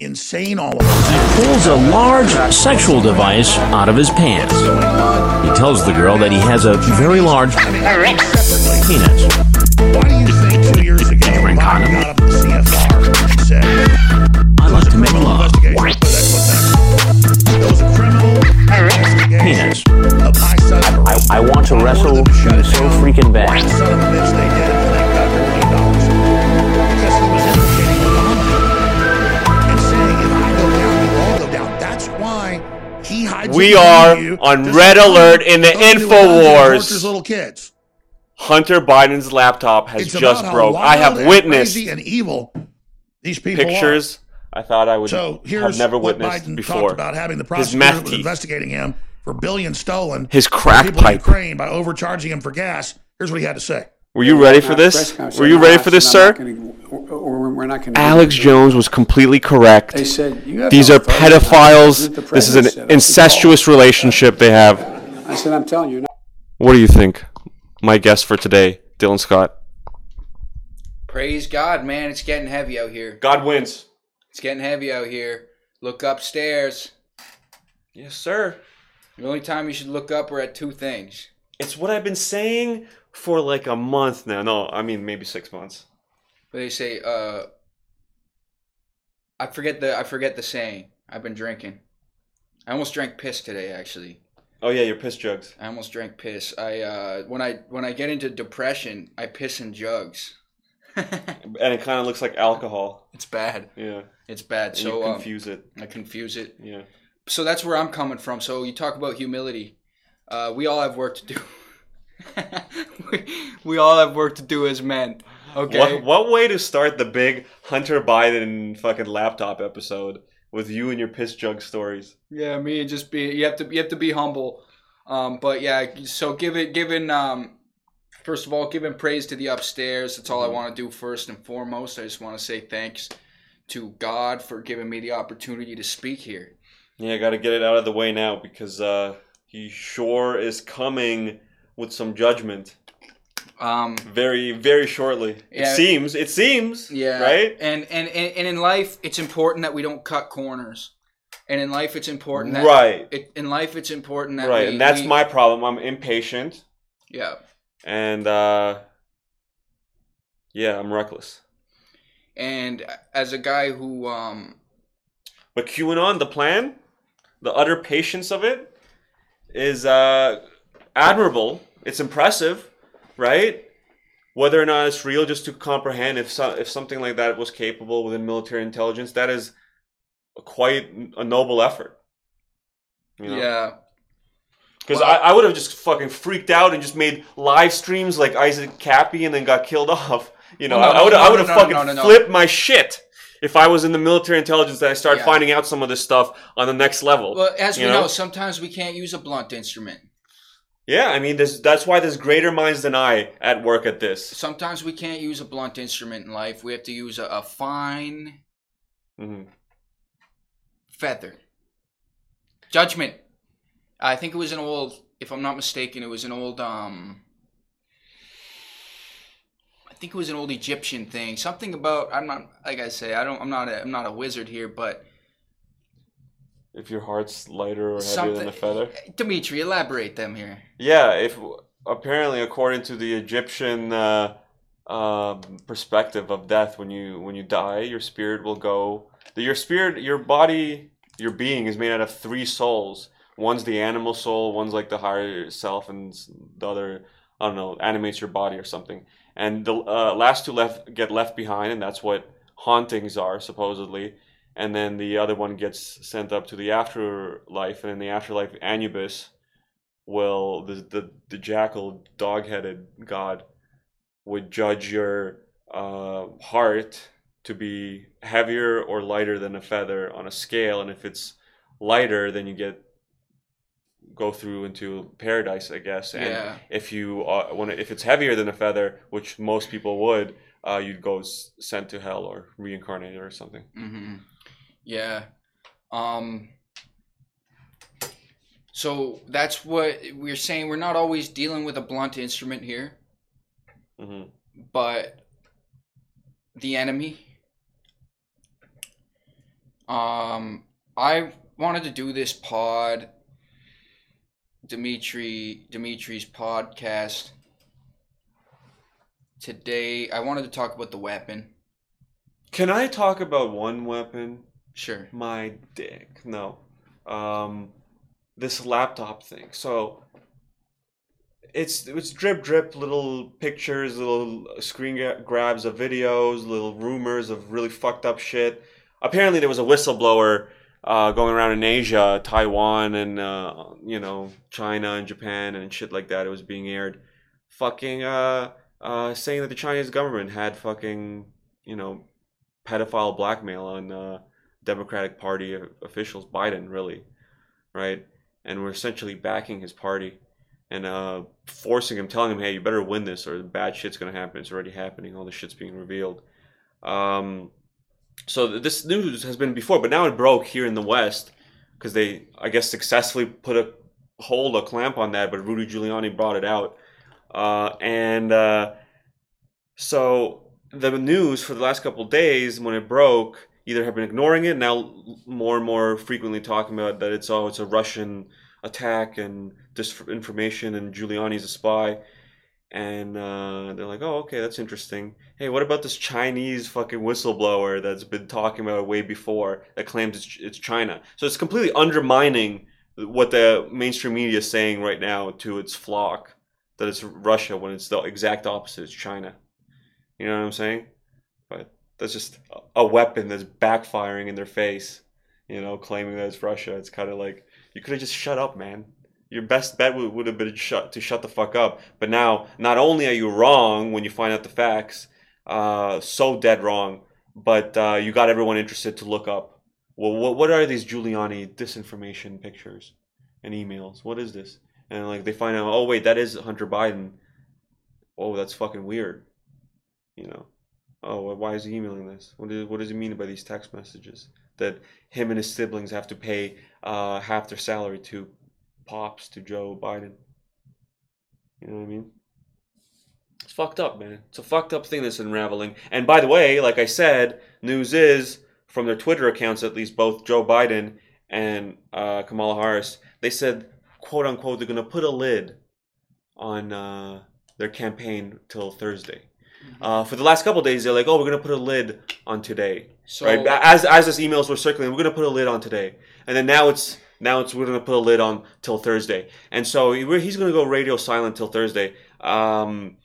insane all of us. He pulls a large sexual device out of his pants. He tells the girl that he has a very large penis. Why do you think two years ago bring Biden condoms? got up the CFR and said I like to make criminal love. investigation? That's what that It was a criminal investigation Penis. of my son. I, I want to wrestle you so freaking bad. Hides. We are you on red alert in the "Don't do it, don't do it, InfoWars." little kids. Hunter Biden's laptop has It's just broke. I have witnessed crazy and evil these people are. pictures I thought I would So here's have never what witnessed Biden before. talked about having the His prosecutor was investigating him for billions stolen. His crack pipe. Ukraine by overcharging him for gas. Here's what he had to say. Were you ready for this? Were you ready for this, sir? We're not going to. Alex Jones was completely correct. They said you have These no are pedophiles. The This is an said, incestuous relationship they have. I said, I'm telling you. What do you think? My guest for today, Dylan Scott. Praise God, man. It's getting heavy out here. God wins. It's getting heavy out here. Look upstairs. Yes, sir. The only time you should look up are at two things. It's what I've been saying for like a month now. No, I mean maybe six months. But they say, uh I forget the I forget the saying. I've been drinking. I almost drank piss today actually. Oh yeah, your piss jugs. I almost drank piss. I uh when I when I get into depression, I piss in jugs. And it kind of looks like alcohol. it's bad. Yeah. It's bad. And So you um, confuse it. I confuse it. Yeah. so that's where I'm coming from. So you talk about humility. Uh, we all have work to do. We, we all have work to do as men. Okay. What what way to start the big Hunter Biden fucking laptop episode with you and your piss jug stories? Yeah, me and just be. You have to. You have to be humble. Um, but yeah. So give it. Giving. Um, first of all, giving praise to the upstairs. That's all I want to do first and foremost. I just want to say thanks to God for giving me the opportunity to speak here. Yeah, I got to get it out of the way now because uh, he sure is coming with some judgment Um, very very shortly. Yeah. It seems. It seems. Yeah. Right. And, and and and in life, it's important that we don't cut corners. And in life, it's important that Right. It, in life, it's important that Right, we- and that's we- my problem. I'm impatient, yeah. and uh, yeah, I'm reckless. And as a guy who um But QAnon, the plan, the utter patience of it, is uh, admirable. It's impressive, right? Whether or not it's real, just to comprehend if so, if something like that was capable within military intelligence, that is a quite a noble effort. You know? yeah Because Well- I, I would have just fucking freaked out and just made live streams like Isaac Kappy and then got killed off. You know, Well, no, I would no, I would have no, fucking flipped my shit if I was in the military intelligence that I started Yeah. finding out some of this stuff on the next level. well as we you know? sometimes we can't use a blunt instrument yeah, I mean, there's, that's why there's greater minds than I at work at this. sometimes we can't use a blunt instrument in life. We have to use a, a fine hmm feather. Judgment. I think it was an old if i'm not mistaken it was an old um i think it was an old egyptian thing. Something about i'm not like i say i don't i'm not a i'm not a wizard here but If your heart's lighter or heavier something than a feather. dimitri elaborate them here Yeah, if apparently according to the Egyptian uh, um perspective of death, when you when you die, your spirit will go. Your spirit, your body, your being is made out of three souls. One's the animal soul, one's like the higher self, and the other, I don't know, animates your body or something. And the uh, last two left get left behind, and that's what hauntings are supposedly. And then the other one gets sent up to the afterlife, and in the afterlife, Anubis will the the, the jackal dog-headed god would judge your uh, heart to be heavier or lighter than a feather on a scale and if it's lighter then you get go through into paradise i guess. And Yeah. if you uh, if it's heavier than a feather which most people would uh, you'd go s- sent to hell or reincarnated or something. Hmm Yeah. Um. So that's what we're saying. We're not always dealing with a blunt instrument here, hmm but the enemy. Um, I wanted to do this pod, Dimitri Dimitri's podcast today. I wanted to talk about the weapon. Can I talk about one weapon? Sure. My dick. No. Um, this laptop thing. So it's it's drip drip little pictures, little screen grabs of videos, little rumors of really fucked up shit. Apparently, there was a whistleblower uh, going around in Asia, Taiwan, and uh, you know China and Japan and shit like that. It was being aired, fucking uh, uh, saying that the Chinese government had fucking you know pedophile blackmail on uh, Democratic Party officials, Biden, really, right? And we're essentially backing his party and uh, forcing him, telling him, "Hey, you better win this, or bad shit's gonna happen. It's already happening. All the shit's being revealed." Um, so th- this news has been before, but now it broke here in the West because they, I guess, successfully put a hold, a clamp on that. But Rudy Giuliani brought it out, uh, and uh, so the news for the last couple days when it broke either have been ignoring it now more and more frequently talking about that it's oh it's a Russian attack and disinformation and Giuliani's a spy. And uh, they're like oh okay that's interesting. Hey what about this Chinese fucking whistleblower that's been talking about it way before that claims it's, it's China? So it's completely undermining what the mainstream media is saying right now to its flock that it's Russia when it's the exact opposite it's China. You know what I'm saying? That's just a weapon that's backfiring in their face. You know, claiming that it's Russia. It's kind of like you could have just shut up, man. Your best bet would, would have been shut to shut the fuck up. But now, not only are you wrong when you find out the facts, uh, so dead wrong, but uh, you got everyone interested to look up. Well, what what are these Giuliani disinformation pictures and emails? What is this? And like they find out, oh wait, that is Hunter Biden. Oh, that's fucking weird you know oh why is he emailing this? What, is, what does he mean by these text messages? That him and his siblings have to pay uh, half their salary to pops to joe biden. You know what i mean? It's fucked up man. It's a fucked up thing that's unraveling. And by the way like i said news is from their twitter accounts at least both joe biden and uh, kamala harris they said quote unquote they're going to put a lid on uh, their campaign till thursday uh, for the last couple days, they're like, "Oh, we're gonna put a lid on today." So right? As as these emails were circulating, we're gonna put a lid on today, and then now it's now it's we're gonna put a lid on till Thursday, and so he's gonna go radio silent till Thursday, um,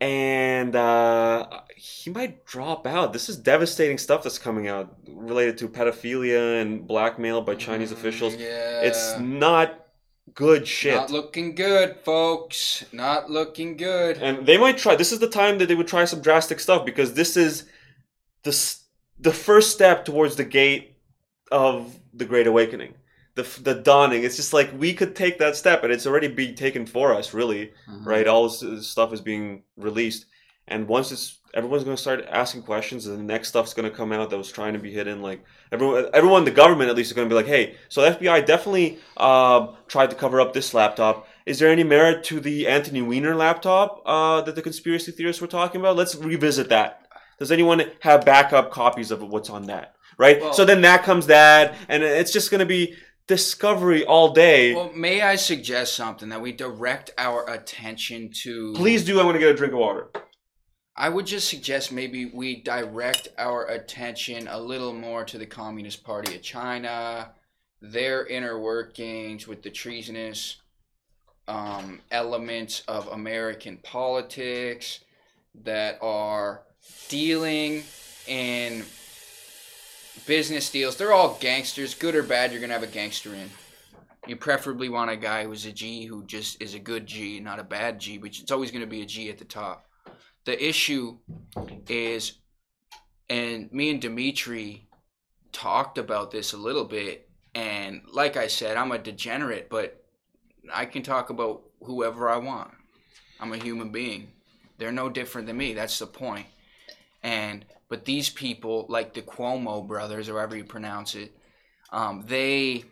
and uh, he might drop out. This is devastating stuff that's coming out related to pedophilia and blackmail by Chinese officials. yeah, It's not good shit. not looking good, folks. Not looking good. and they might try. This is the time that they would try some drastic stuff because this is the the first step towards the gate of the Great Awakening, the the dawning. It's just like we could take that step, and it's already being taken for us, really. Mhm. Right? All this uh, stuff is being released, and once it's everyone's going to start asking questions, and the next stuff's going to come out that was trying to be hidden. Like everyone, everyone, the government at least is going to be like, hey, so the FBI definitely uh, tried to cover up this laptop. Is there any merit to the Anthony Weiner laptop uh, that the conspiracy theorists were talking about? Let's revisit that. Does anyone have backup copies of what's on that? Right. Well- so then that comes that, and it's just going to be discovery all day. Well, may I suggest something that we direct our attention to? Please do. I want to get a drink of water. I would just suggest maybe we direct our attention a little more to the Communist Party of China, their inner workings with the treasonous um, elements of American politics that are dealing in business deals. They're all gangsters, good or bad. You're gonna have a gangster in. You preferably want a guy who's a G who just is a good G, not a bad G, but it's always gonna be a G at the top the issue is and me and Dimitri talked about this a little bit and like I said I'm a degenerate but I can talk about whoever I want. I'm a human being. They're no different than me. That's the point. And but these people like the Cuomo brothers or however you pronounce it um, they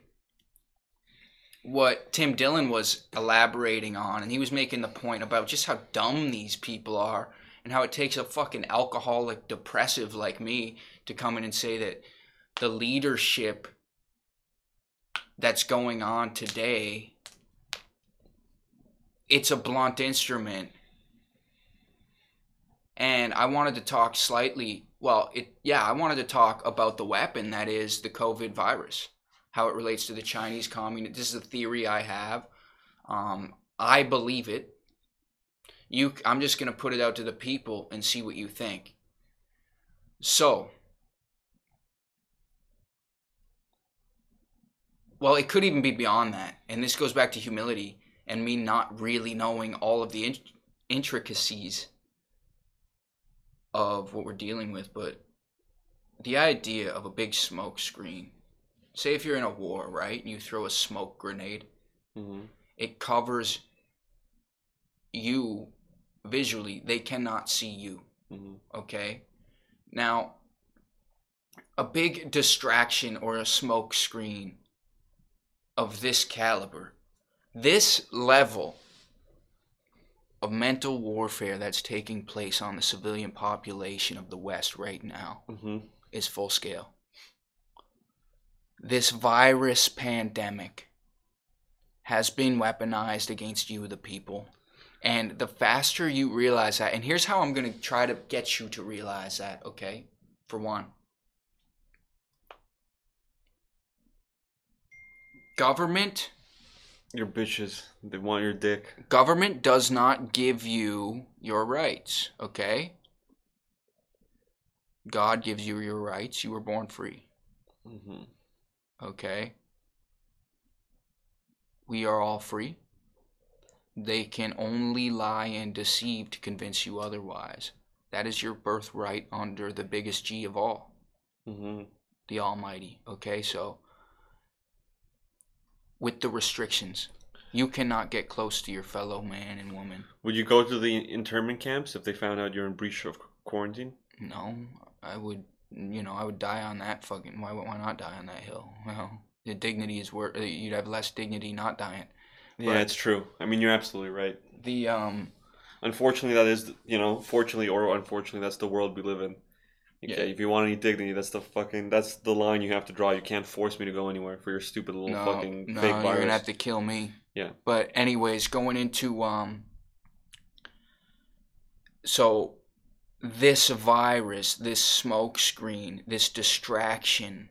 what Tim Dillon was elaborating on, and he was making the point about just how dumb these people are, and how it takes a fucking alcoholic depressive like me to come in and say that the leadership that's going on today, it's a blunt instrument. And I wanted to talk slightly, well, it yeah, I wanted to talk about the weapon that is the COVID virus, how it relates to the Chinese communist. This is a theory I have. Um, I believe it. You, I'm just gonna put it out to the people and see what you think. So, well, it could even be beyond that, and this goes back to humility and me not really knowing all of the in- intricacies of what we're dealing with, but the idea of a big smoke screen. Say if you're in a war, right, and you throw a smoke grenade, hmm it covers you visually. They cannot see you. hmm Okay. Now, a big distraction or a smoke screen of this caliber, this level of mental warfare that's taking place on the civilian population of the West right now hmm is full scale. This virus pandemic has been weaponized against you, the people. And the faster you realize that, and here's how I'm going to try to get you to realize that, okay? For one, government Your bitches. They want your dick. government does not give you your rights, okay? God gives you your rights. You were born free. hmm Okay. We are all free. They can only lie and deceive to convince you otherwise. That is your birthright under the biggest G of all, hmm the Almighty. Okay, so with the restrictions, you cannot get close to your fellow man and woman. Would you go to the internment camps if they found out you're in breach of quarantine? No, I would, you know, I would die on that fucking. Why, why not die on that hill? Well, the dignity is worth. You'd have less dignity not dying. Yeah, Right. it's true. I mean, you're absolutely right. The um. Unfortunately, that is, you know, fortunately or unfortunately, that's the world we live in. Okay, Yeah. if you want any dignity, that's the fucking, that's the line you have to draw. You can't force me to go anywhere for your stupid little no, fucking no, fake you're gonna have to kill me. Yeah. But anyways, going into um. So, this virus, this smoke screen, this distraction.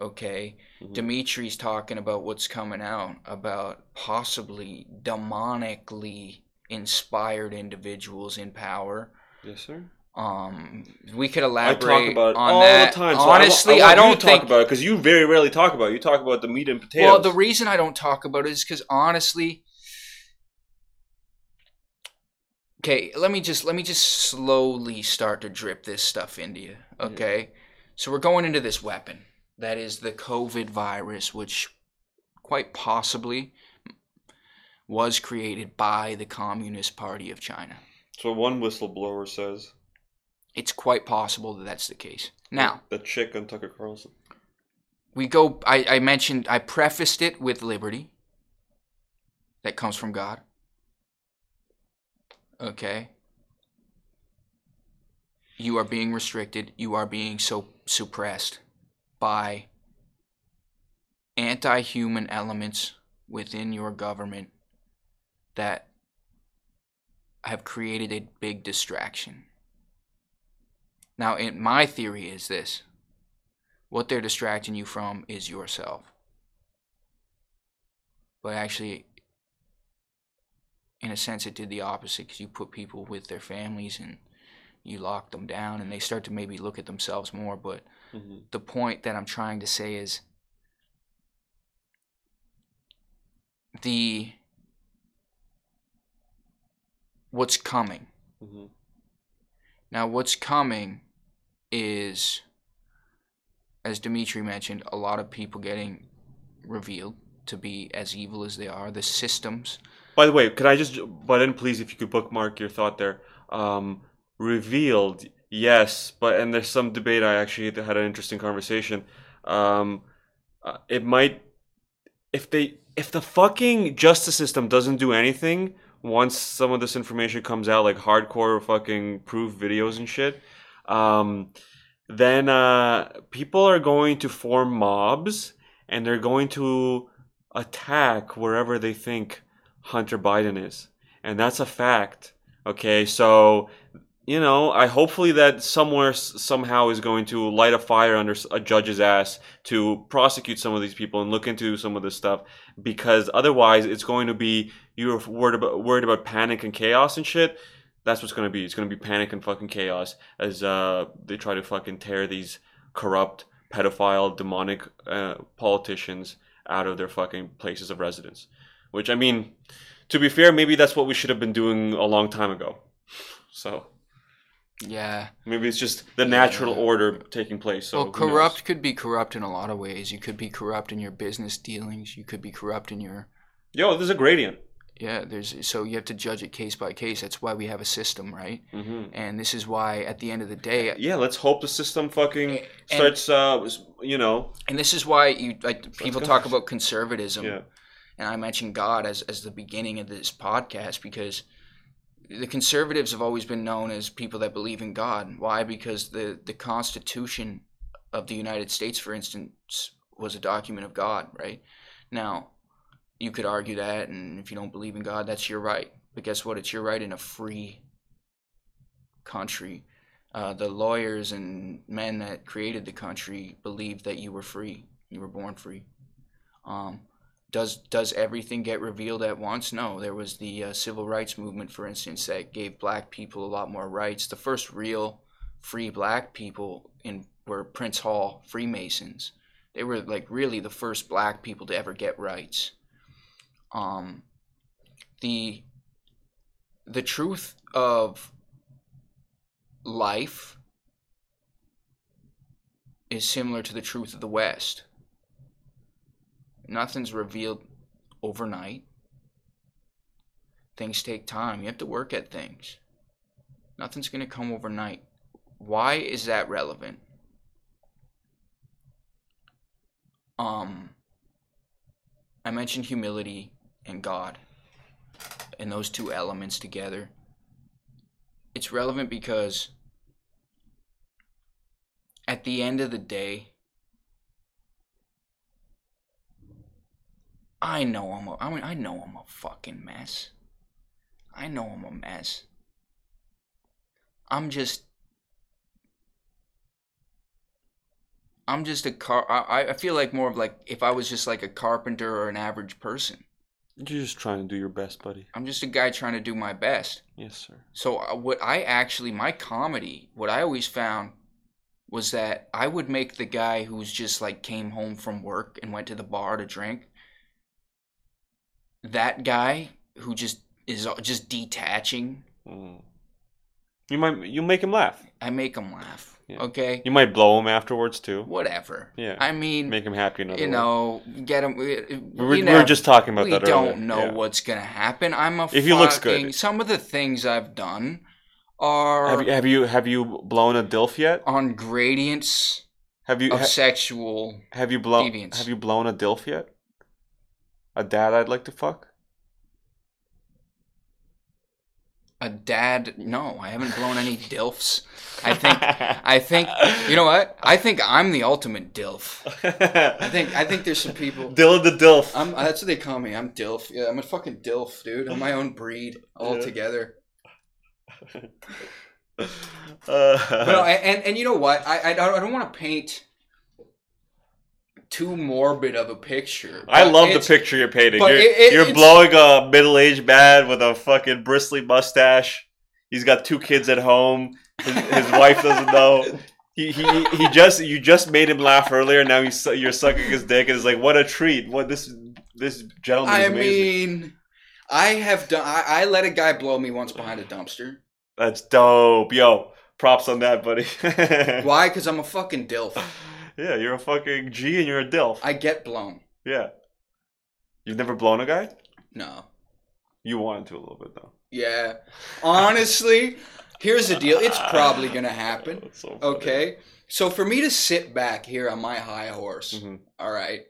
Okay, Mhm. Dimitri's talking about what's coming out about possibly demonically inspired individuals in power. Yes, sir. Um, we could I elaborate talk about it on all that. the time. So I Honestly, I, I, don't to talk think about it because you very rarely talk about it. You talk about the meat and potatoes. Well, the reason I don't talk about it is because honestly, okay, let me just let me just slowly start to drip this stuff into you. Okay, so we're going into this weapon that is the COVID virus, which quite possibly was created by the Communist Party of China. so one whistleblower says It's quite possible that that's the case. Now, the chick on Tucker Carlson. we go I, I mentioned i prefaced it with liberty that comes from god okay you are being restricted you are being so suppressed by anti-human elements within your government that have created a big distraction now in my theory is this what they're distracting you from is yourself. But actually, in a sense, it did the opposite because you put people with their families and you lock them down and they start to maybe look at themselves more. But hmm the point that I'm trying to say is the what's coming. hmm Now, what's coming is, as Dimitri mentioned, a lot of people getting revealed to be as evil as they are. The systems. By the way, could I just, but then please, if you could bookmark your thought there. Um, revealed, yes, but and there's some debate. I actually had an interesting conversation. Um, uh, it might, if they, if the fucking justice system doesn't do anything once some of this information comes out, like hardcore fucking proof videos and shit. Um, then uh, people are going to form mobs and they're going to attack wherever they think Hunter Biden is. And that's a fact. Okay, so you know, I hopefully that somewhere somehow is going to light a fire under a judge's ass to prosecute some of these people and look into some of this stuff because otherwise it's going to be you're worried about worried about panic and chaos and shit. That's what's going to be. It's going to be panic and fucking chaos as uh, they try to fucking tear these corrupt, pedophile, demonic uh, politicians out of their fucking places of residence. Which I mean, to be fair, maybe that's what we should have been doing a long time ago. So Yeah. maybe it's just the natural order taking place. So well, who knows? corrupt could be corrupt in a lot of ways. You could be corrupt in your business dealings. You could be corrupt in your Yo, there's a gradient. yeah. There's so you have to judge it case by case. That's why we have a system, right? hmm And this is why at the end of the day, Yeah, let's hope the system fucking And- starts. Uh, you know, and this is why you like people talk about conservatism. yeah. and I mentioned God as as the beginning of this podcast because the conservatives have always been known as people that believe in God. Why? Because the the Constitution of the United States, for instance, was a document of God, right? Now, you could argue that, and if you don't believe in God, that's your right. But guess what? It's your right in a free country. Uh, the lawyers and men that created the country believed that you were free. You were born free. Um, does does everything get revealed at once? No. There was the uh, civil rights movement, for instance, that gave black people a lot more rights. The first real free black people in were Prince Hall Freemasons. They were like really the first black people to ever get rights. Um, the the truth of life is similar to the truth of the West. Nothing's revealed overnight. Things take time. You have to work at things. Nothing's going to come overnight. Why is that relevant? Um I mentioned humility and God and those two elements together. It's relevant because at the end of the day, I know I'm a, I mean, I know I'm a fucking mess. I know I'm a mess. I'm just I'm just a car I, I feel like more of like if I was just like a carpenter or an average person. You're just trying to do your best, buddy. I'm just a guy trying to do my best. Yes, sir. So uh, what I actually my comedy, what I always found was that I would make the guy who's just like came home from work and went to the bar to drink. That guy who just is just detaching, Mm. You might you make him laugh. I make him laugh. Yeah. Okay, You might blow him afterwards too. whatever. Yeah. I mean, Make him happy another you way. know, get him. We, we we, were, we were just talking about we that don't earlier. know Yeah. what's gonna happen. I'm a. If he looks good. Some of the things I've done are Have you have you have you blown a dilf yet? on gradients Have you of ha- sexual. have you blown deviance. have you blown a dilf yet? A dad I'd like to fuck. A dad? No, I haven't blown any dilfs. I think. I think. You know what? I think I'm the ultimate dilf. I think. I think there's some people. Dylan the dilf. I'm. That's what they call me. I'm dilf. Yeah, I'm a fucking dilf, dude. I'm my own breed altogether. Uh, But no, and and you know what? I I, I don't want to paint too morbid of a picture. I love the picture you're painting. You're, it- it- you're blowing a middle-aged man with a fucking bristly mustache. He's got two kids at home. His, his wife doesn't know. He, he he just you just made him laugh earlier. Now he's you're sucking his dick, and it's like what a treat. What this this gentleman is I amazing. mean, I have done. I, I let a guy blow me once behind a dumpster. That's dope, yo. Props on that, buddy. Why? Because I'm a fucking dilf. Yeah, you're a fucking G and you're a dilf. I get blown. yeah. You've never blown a guy? No. You wanted to a little bit though. Yeah. Honestly, here's the deal. It's probably gonna happen. That's so funny. Okay. So for me to sit back here on my high horse, Mhm. all right,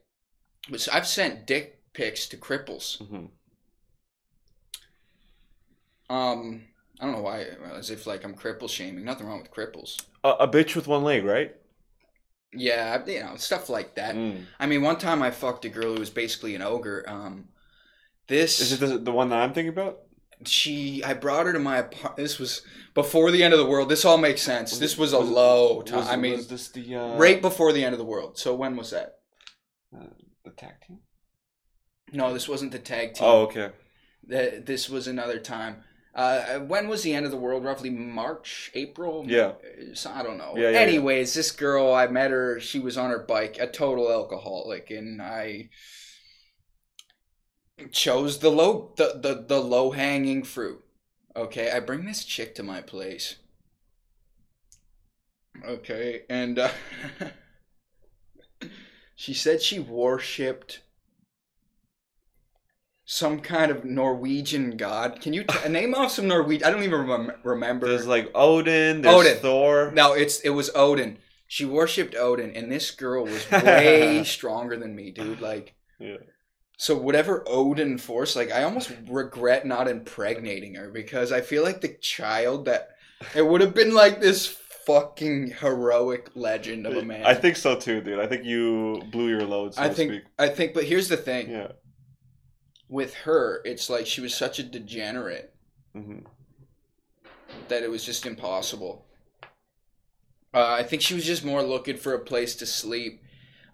which I've sent dick pics to cripples. Mhm. Um, I don't know why, as if like I'm cripple shaming. Nothing wrong with cripples. a, a bitch with one leg, right? Yeah, you know stuff like that. Mm. I mean, one time I fucked a girl who was basically an ogre. Um, this Is it the, the one that I'm thinking about? she I brought her to my apartment. This was before the end of the world. This all makes sense. This was a low time. Was, I mean, was this the uh, right before the end of the world. So when was that? uh, the tag team? No, this wasn't the tag team. Oh, okay. Th- this was another time. Uh, when was the end of the world? Roughly March, April. Yeah. So, I don't know. Yeah, yeah, yeah. Anyways, this girl, I met her. She was on her bike, a total alcoholic, and I chose the low, the the, the low hanging fruit. Okay, I bring this chick to my place. Okay, and uh, she said she worshipped some kind of Norwegian god. Can you t- name off some Norwegian? I don't even rem- remember. There's like Odin. There's Odin. Thor. No, it's it was Odin. She worshipped Odin, and this girl was way stronger than me, dude. Like, Yeah. so whatever Odin force, like, I almost regret not impregnating her because I feel like the child that it would have been like this fucking heroic legend of a man. I think so too, dude. I think you blew your load, so I to think, speak. I think, but here's the thing Yeah. With her, it's like she was such a degenerate hmm that it was just impossible. Uh, I think she was just more looking for a place to sleep.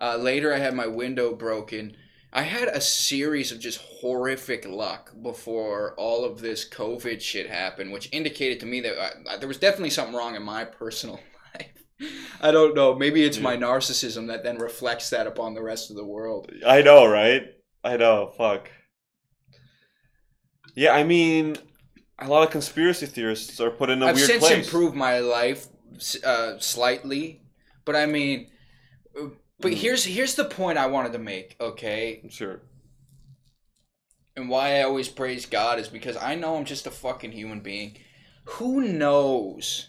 Uh, later, I had my window broken. I had a series of just horrific luck before all of this COVID shit happened, which indicated to me that I, there was definitely something wrong in my personal life. I don't know. Maybe it's my narcissism that then reflects that upon the rest of the world. I know, right? I know. Fuck. Yeah, I mean, a lot of conspiracy theorists are put in a I've weird since place. improved my life uh, slightly, but I mean, uh, but Mm. here's here's the point I wanted to make. Okay, Sure. and why I always praise God is because I know I'm just a fucking human being. Who knows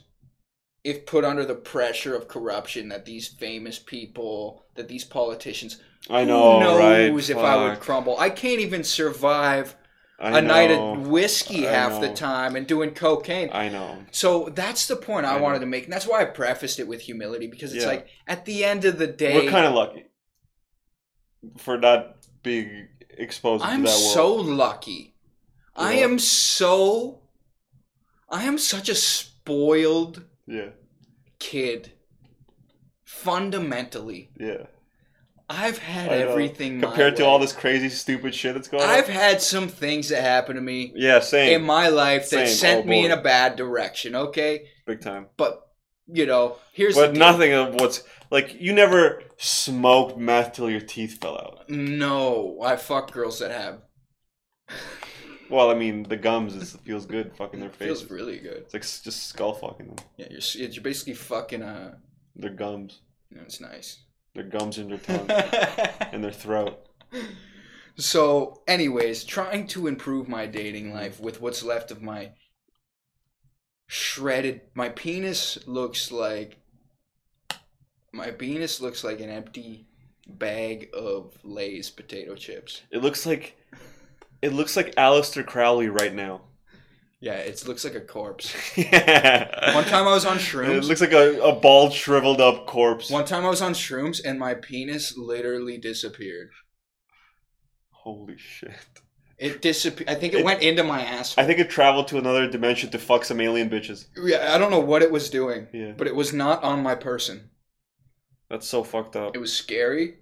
if put under the pressure of corruption that these famous people, that these politicians, I know, who right? knows if I would crumble? I can't even survive I a night of whiskey half the time and doing cocaine. I know. So that's the point I, I know. wanted to make, and that's why I prefaced it with humility because it's Yeah. like at the end of the day, We're kind of lucky for not being exposed I'm to that world. so lucky. I am so, I am such a spoiled Yeah, kid. Fundamentally, yeah. I've had everything my compared to way. all this crazy, stupid shit that's going on. I've had some things that happen to me Yeah, same. in my life that Same. sent Oh, me in a bad direction. Okay, Big time. but you know, here's But nothing of what's like. You never smoked meth till your teeth fell out. No, I fuck girls that have. Well, I mean, the gums is, feels good. Fucking their face. feels really good. It's like just skull fucking them. Yeah, you're you're basically fucking uh. Their gums. You know, it's nice. Their gums in their tongue and their throat. so, anyways, trying to improve my dating life with what's left of my shredded. My penis looks like. My penis looks like an empty bag of Lay's potato chips. It looks like. It looks like Aleister Crowley right now. Yeah, it looks like a corpse. yeah. One time I was on shrooms. It looks like a, a bald, shriveled up corpse. One time I was on shrooms and my penis literally disappeared. Holy shit. It disappeared. I think it, It- went into my ass. I think it traveled to another dimension to fuck some alien bitches. yeah, I don't know what it was doing, Yeah. but it was not on my person. That's so fucked up. It was scary,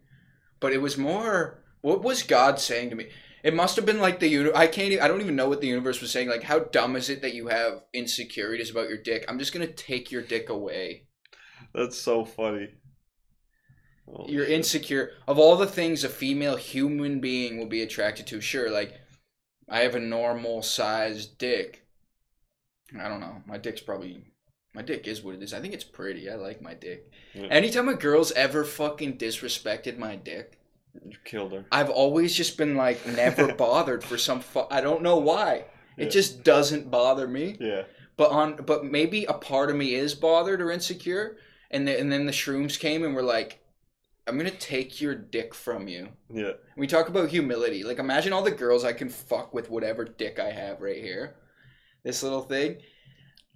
but it was more. What was God saying to me? It must have been like the uni- I can't. Even, I don't even know what the universe was saying. Like, how dumb is it that you have insecurities about your dick? I'm just gonna take your dick away. That's so funny. Holy You're shit. insecure of all the things a female human being will be attracted to. Sure, like I have a normal sized dick. I don't know. My dick's probably my dick is what it is. I think it's pretty. I like my dick. Yeah. Anytime a girl's ever fucking disrespected my dick, You killed her. I've always just been like never bothered for some fu- I don't know why. It Yeah. just doesn't bother me. Yeah. But on but maybe a part of me is bothered or insecure and the, and then the shrooms came and were like I'm going to take your dick from you. Yeah. We talk about humility. Like imagine all the girls I can fuck with whatever dick I have right here. This little thing.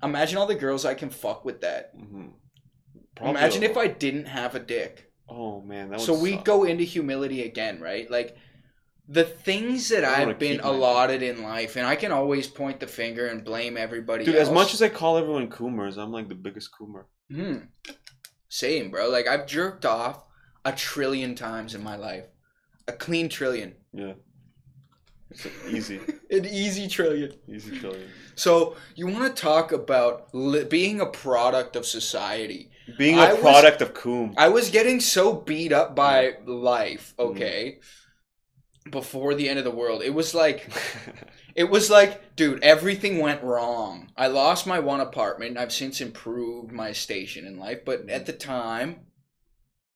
Imagine all the girls I can fuck with that. hmm Imagine if I didn't have a dick. Oh man, that So we suck. go into humility again, right? Like the things that I I've been allotted in life, and I can always point the finger and blame everybody. Dude, as much as I call everyone coomers, I'm like the biggest coomer. Hmm. Same, bro. Like I've jerked off a trillion times in my life, a clean trillion, Yeah. It's easy, an easy trillion. easy trillion. So you want to talk about li- being a product of society? Being a I was- product of coom. I was getting so beat up by life. Mm-hmm. Okay. Before the end of the world, it was like It was like, dude, everything went wrong. I lost my one apartment. I've since improved my station in life, but at the time,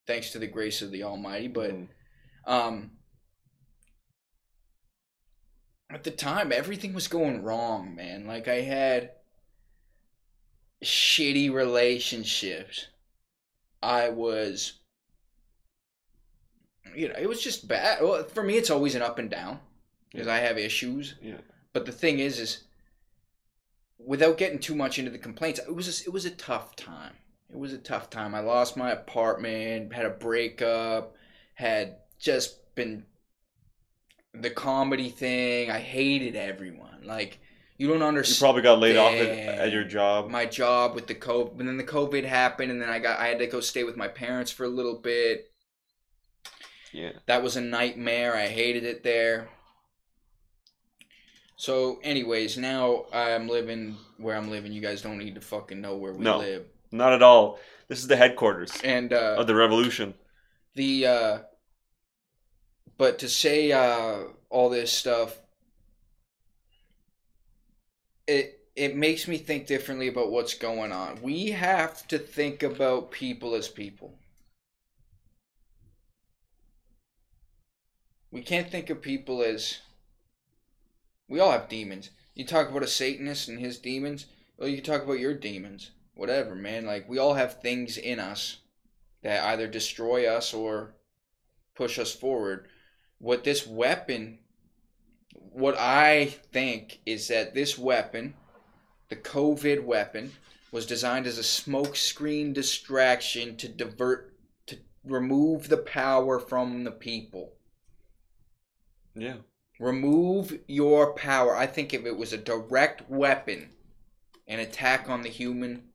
thanks to the grace of the Almighty, but Mm. um at the time everything was going wrong, man. Like I had shitty relationships. I was you know, it was just bad. Well, for me it's always an up and down because I have issues. Yeah. But the thing is, is without getting too much into the complaints, it was a, it was a tough time. It was a tough time. I lost my apartment, had a breakup, had just been the comedy thing. I hated everyone. Like you don't understand. You probably got laid off at, at your job. my job with the COVID, and then the COVID happened, and then I got I had to go stay with my parents for a little bit. yeah. That was a nightmare. I hated it there. So, anyways, now I'm living where I'm living. You guys don't need to fucking know where we No. live. Not at all. This is the headquarters And uh, of the revolution. the uh, but to say uh, all this stuff, it it makes me think differently about what's going on. We have to think about people as people. We can't think of people as. We all have demons. You talk about a Satanist and his demons. Well, you talk about your demons. Whatever, man. Like we all have things in us that either destroy us or push us forward. What this weapon, what I think is that this weapon, the COVID weapon, was designed as a smokescreen distraction to divert, to remove the power from the people. Yeah. Remove your power. I think if it was a direct weapon, an attack on the human,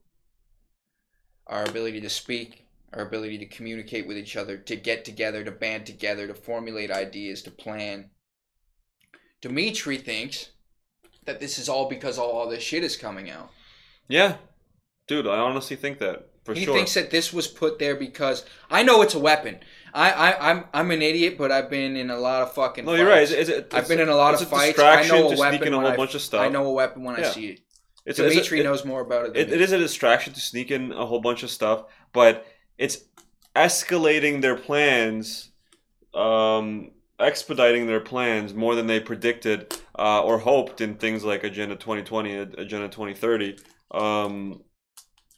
our ability to speak, our ability to communicate with each other, to get together, to band together, to formulate ideas, to plan. Dimitri thinks that this is all because all, all this shit is coming out. Yeah. Dude, I honestly think that. For sure. he sure. thinks that this was put there because I know it's a weapon. I, I I'm I'm an idiot, but I've been in a lot of fucking. no, you're right. fights. It's, it's, I've been in a lot of fights. I distraction know a to weapon sneak in a whole I- bunch of stuff. I know a weapon when I see it. It's, Dimitri it- knows more about it. Than It, it is a distraction to sneak in a whole bunch of stuff, but it's escalating their plans, um, expediting their plans more than they predicted uh, or hoped in things like Agenda 2020, Agenda 2030, um,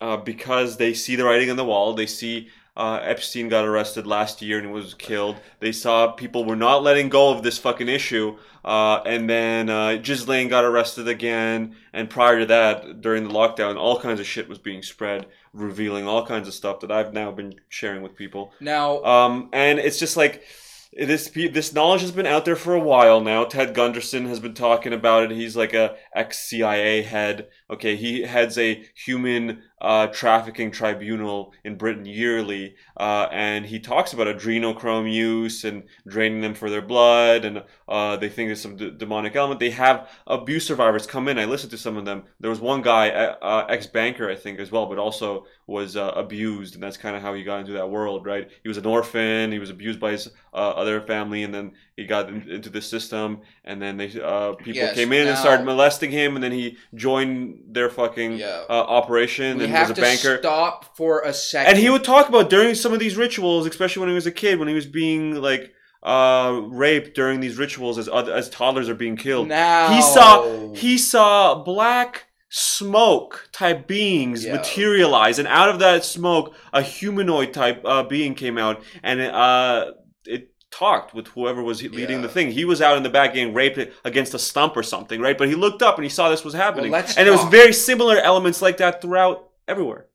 uh, because they see the writing on the wall. They see uh, Epstein got arrested last year and was killed. They saw people were not letting go of this fucking issue. Uh, and then uh, Ghislaine got arrested again. And prior to that, during the lockdown, all kinds of shit was being spread, revealing all kinds of stuff that I've now been sharing with people. now. Um, and it's just like this this knowledge has been out there for a while now. Ted Gunderson has been talking about it. He's like a ex CIA head. Okay, he heads a human uh, trafficking tribunal in Britain yearly, uh, and he talks about adrenochrome use and draining them for their blood, and uh, they think there's some d- demonic element. They have abuse survivors come in. I listened to some of them. There was one guy, uh, uh, ex banker, I think, as well, but also was uh, abused, and that's kind of how he got into that world, right? He was an orphan. He was abused by his uh, other family, and then he got in, into the system, and then they uh, people Yes, came in and started molesting him, and then he joined their fucking Yeah. uh, operation we and was a banker. stop for a second. And he would talk about during some of these rituals, especially when he was a kid, when he was being like uh, raped during these rituals as other, as toddlers are being killed. now He saw he saw black smoke type beings Yeah. materialize, and out of that smoke, a humanoid type uh, being came out, and it, uh, it talked with whoever was leading Yeah. the thing. He was out in the back getting raped against a stump or something, right? But he looked up and he saw this was happening, let's and it was very similar elements like that throughout everywhere.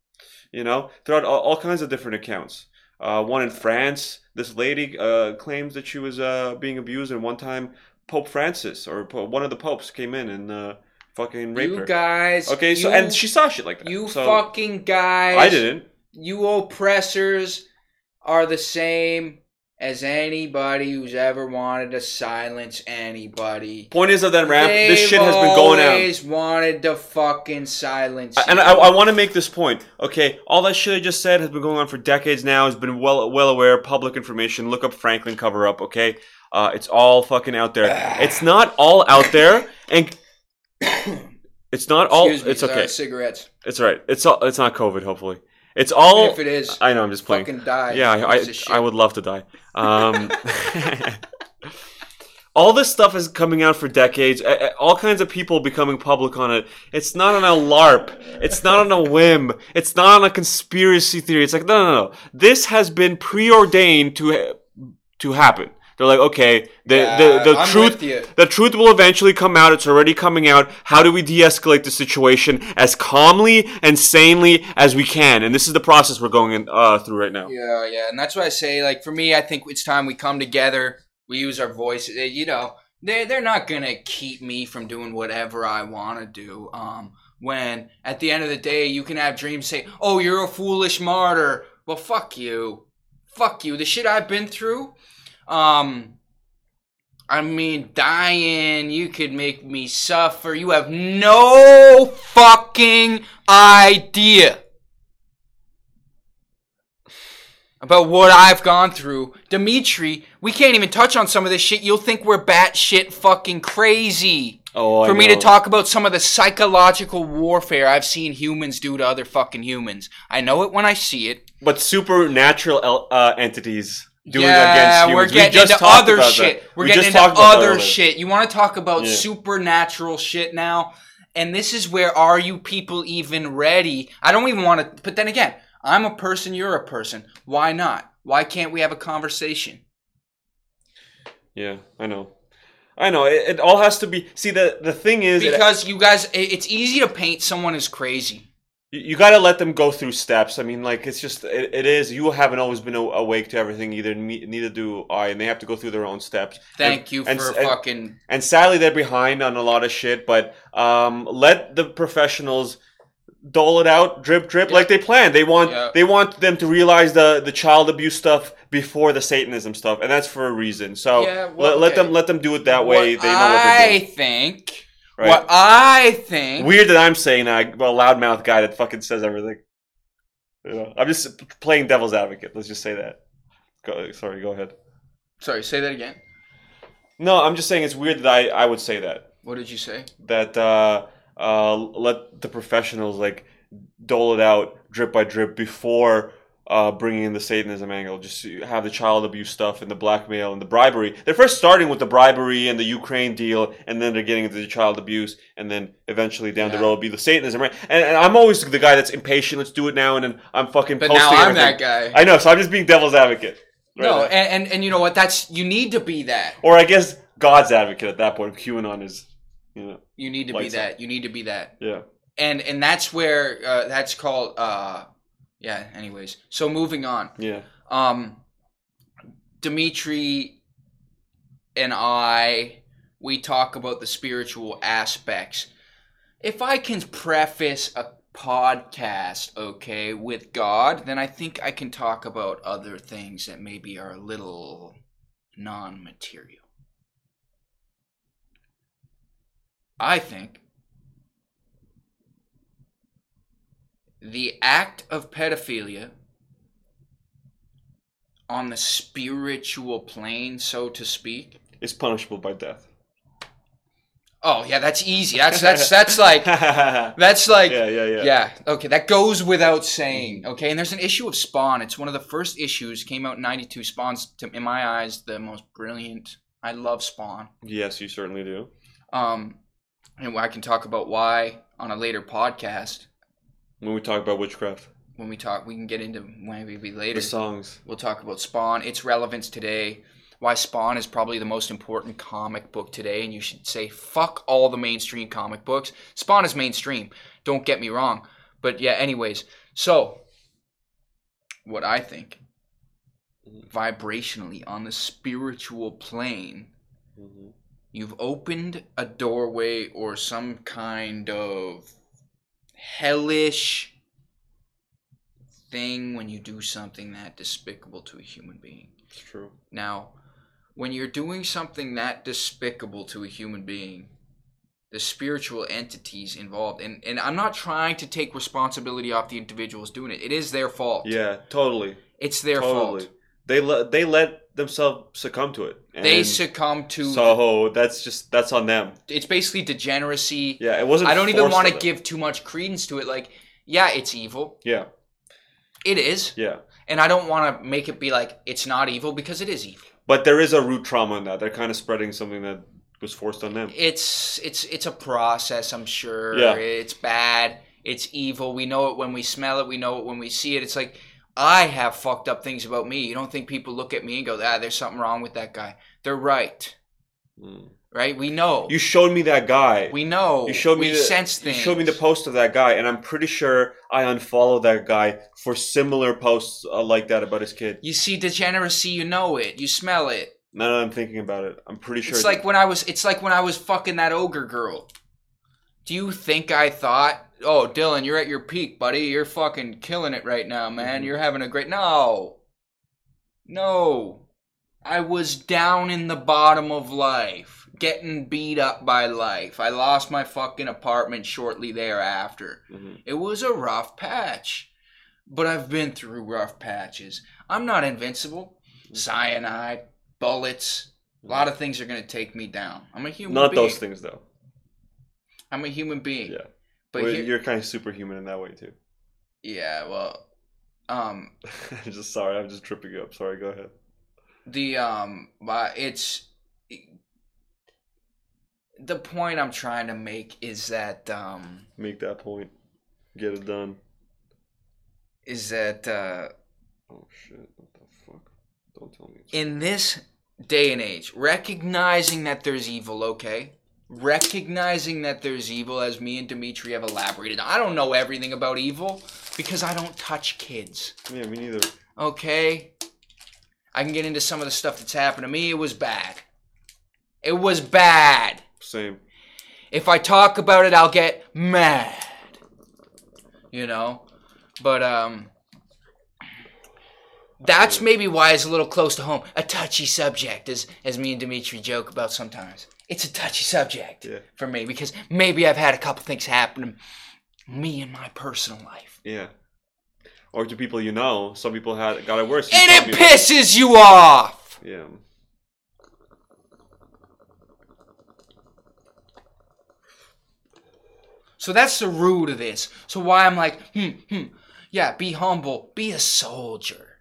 You know, throughout all, all kinds of different accounts. Uh, one in France, this lady uh, claims that she was uh, being abused, and one time Pope Francis or one of the popes came in and uh, fucking raped You her. guys. Okay, so you- and she saw shit like that. You so fucking guys. I didn't. You oppressors are the same as anybody who's ever wanted to silence anybody. Point is of that rap, This They've shit has been going out. always wanted to fucking silence. And you. I, I want to make this point. Okay, all that shit I just said has been going on for decades now. Has been well well aware, public information. Look up Franklin cover up. Okay, uh, it's all fucking out there. it's not all out there, and it's not all. Excuse me, it's okay. cigarettes. It's all right. It's all. It's not COVID. Hopefully, it's all. if it is, I know. I'm just playing. fucking die. Yeah, I, piece of shit. I, I would love to die. Um, all this stuff is coming out for decades. All kinds of people becoming public on it. It's not on a LARP. It's not on a whim. It's not on a conspiracy theory. It's like no, no, no. This has been preordained to to happen. They're like, okay, the Yeah, the, the I'm truth the truth will eventually come out. It's already coming out. How do we de-escalate the situation as calmly and sanely as we can? And this is the process we're going in, uh, through right now. Yeah, yeah, and that's why I say, like, for me, I think it's time we come together. We use our voices. Eh, You know, they they're not gonna keep me from doing whatever I want to do. Um, when at the end of the day, you can have dreams say, "Oh, you're a foolish martyr." Well, fuck you, fuck you. The shit I've been through. Um, I mean, dying. You could make me suffer. You have no fucking idea about what I've gone through. Dimitri, we can't even touch on some of this shit. You'll think we're batshit fucking crazy. Oh, I For me to talk about some of the psychological warfare I've seen humans do to other fucking humans. I know it when I see it. but supernatural el- uh, entities doing yeah, against humans. we're We getting just into other shit. that. We're We getting into talked about that other shit. You want to talk about Yeah. supernatural shit now? And this is where are you people even ready? I don't even want to. But then again, I'm a person. You're a person. Why not? Why can't we have a conversation? Yeah, I know. I know. It, it all has to be. See, the the thing is, it- Because you guys, it- it's easy to paint someone as crazy. You, got to let them go through steps. I mean, like it's just it, it is. You haven't always been awake to everything either. Neither do I, and they have to go through their own steps. Thank And- you for and- and- fucking. and sadly they're behind on a lot of shit but um, let the professionals dole it out drip drip like they plan. they want Yeah. they want them to realize the the child abuse stuff before the satanism stuff and that's for a reason so Yeah, well, let, let them let them do it that way what they know what they're I think. Right What I think. weird that i'm saying that well loudmouth guy that fucking says everything you know, i'm just playing devil's advocate let's just say that go, sorry go ahead Sorry, say that again. no i'm just saying it's weird that i i would say that What did you say? that uh, uh, let the professionals like dole it out drip by drip before uh, bringing in the Satanism angle. Just have the child abuse stuff and the blackmail and the bribery. They're first starting with the bribery and the Ukraine deal, and then they're getting into the child abuse, and then eventually down the Yeah. road be the Satanism. Right? And, and I'm always the guy that's impatient. Let's do it now, and then I'm fucking. But posting now I'm everything. that guy. I know, so I'm just being devil's advocate. right no, and, and and you know what? That's you need to be that. or I guess God's advocate at that point. QAnon is, you know, You need to be Lights up. that. You need to be that. yeah. And and that's where uh, that's called. Uh, yeah. Anyways, so moving on. Yeah. Um, Dimitri and I, we talk about the spiritual aspects. If I can preface a podcast, okay, with God, then I think I can talk about other things that maybe are a little non material. I think the act of pedophilia on the spiritual plane, so to speak. Is punishable by death. Oh yeah, that's easy. That's that's that's like yeah, that's like yeah, yeah. yeah. Okay, that goes without saying. Okay, and there's an issue of Spawn. It's one of the first issues. Came out in '92. Spawn's, to, in my eyes, the most brilliant. I love Spawn. Yes, you certainly do. Um, and I can talk about why on a later podcast When we talk about witchcraft, when we talk. We can get into maybe later. the songs. We'll talk about Spawn, its relevance today, why Spawn is probably the most important comic book today, and you should say fuck all the mainstream comic books. Spawn is mainstream. Don't get me wrong, but yeah. Anyways, so what I think, vibrationally on the spiritual plane, Mhm. you've opened a doorway or some kind of hellish thing when you do something that despicable to a human being. It's true. Now, when you're doing something that despicable to a human being, the spiritual entities involved, and, and I'm not trying to take responsibility off the individuals doing it. It is their fault. Yeah, totally. It's their totally. fault. They let they let themselves succumb to it. They succumb to. So that's just that's on them. it's basically degeneracy. Yeah, it wasn't. I don't even want to give too much credence to it. Like, yeah, it's evil. Yeah, It is. yeah. And I don't want to make it be like it's not evil because it is evil. But there is a root trauma in that. They're kind of spreading something that was forced on them. It's it's it's a process, I'm sure. Yeah. It's bad. It's evil. We know it when we smell it. We know it when we see it. It's like I have fucked up things about me. You don't think people look at me and go, "Ah, there's something wrong with that guy." They're right. Mm. Right? We know. You showed me that guy. we know. you showed me we the, sense You things. showed me the post of that guy, and I'm pretty sure I unfollowed that guy for similar posts uh, like that about his kid. You see degeneracy, you know it. You smell it. Now that I'm thinking about it, I'm pretty sure. It's like when I was it's like when I was fucking that ogre girl. Do you think I thought, "Oh, Dylan, you're at your peak, buddy. You're fucking killing it right now, man. Mhm. You're having a great No. No. I was down in the bottom of life, getting beat up by life. I lost my fucking apartment shortly thereafter. Mhm. It was a rough patch. But I've been through rough patches. I'm not invincible. Cyanide, bullets, a lot of things are going to take me down. I'm a human not being. those things though. I'm a human being. Yeah, But Well, here- you're kind of superhuman in that way too. yeah, well, um, I'm just sorry, I'm just tripping you up. Sorry, go ahead. the um, uh, it's the point I'm trying to make is that um, Make that point. Get it done. is that uh, Oh shit! What the fuck? Don't tell me. In this day and age, recognizing that there's evil, okay? Recognizing that there's evil, as me and Dimitri have elaborated. I don't know everything about evil because I don't touch kids, yeah, me neither. okay? I can get into some of the stuff that's happened to me. It was bad. It was bad. Same. If I talk about it, I'll get mad. You know? But, um. That's maybe why it's a little close to home. A touchy subject, as, as me and Dimitri joke about sometimes. It's a touchy subject Yeah. for me because maybe I've had a couple things happen to me in my personal life. Yeah. Or to people you know, some people had got it worse. You And it pisses you off! Yeah. So that's the root of this. So why I'm like, hmm, hmm, yeah, be humble, be a soldier.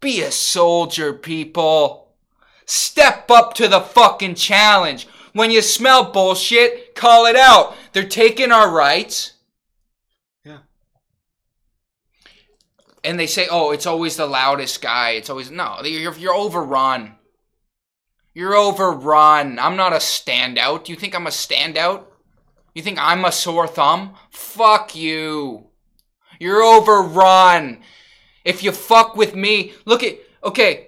Be a soldier, people. Step up to the fucking challenge. When you smell bullshit, call it out. They're taking our rights. Yeah. And they say, oh, it's always the loudest guy. It's always, no, you're, you're overrun. You're overrun. I'm not a standout. Do you think I'm a standout? You think I'm a sore thumb? Fuck you. You're overrun. If you fuck with me, look at, okay,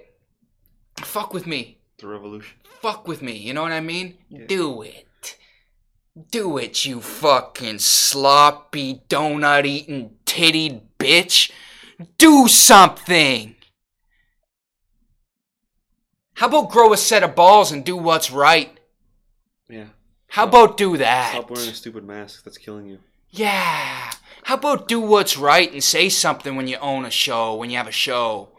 fuck with me. The revolution. Fuck with me, you know what I mean? Do it. Do it, you fucking sloppy, donut eating, tittied bitch. Do something. How about grow a set of balls and do what's right? Yeah. How about do that? Stop wearing a stupid mask. That's killing you. Yeah. How about do what's right and say something when you own a show, when you have a show?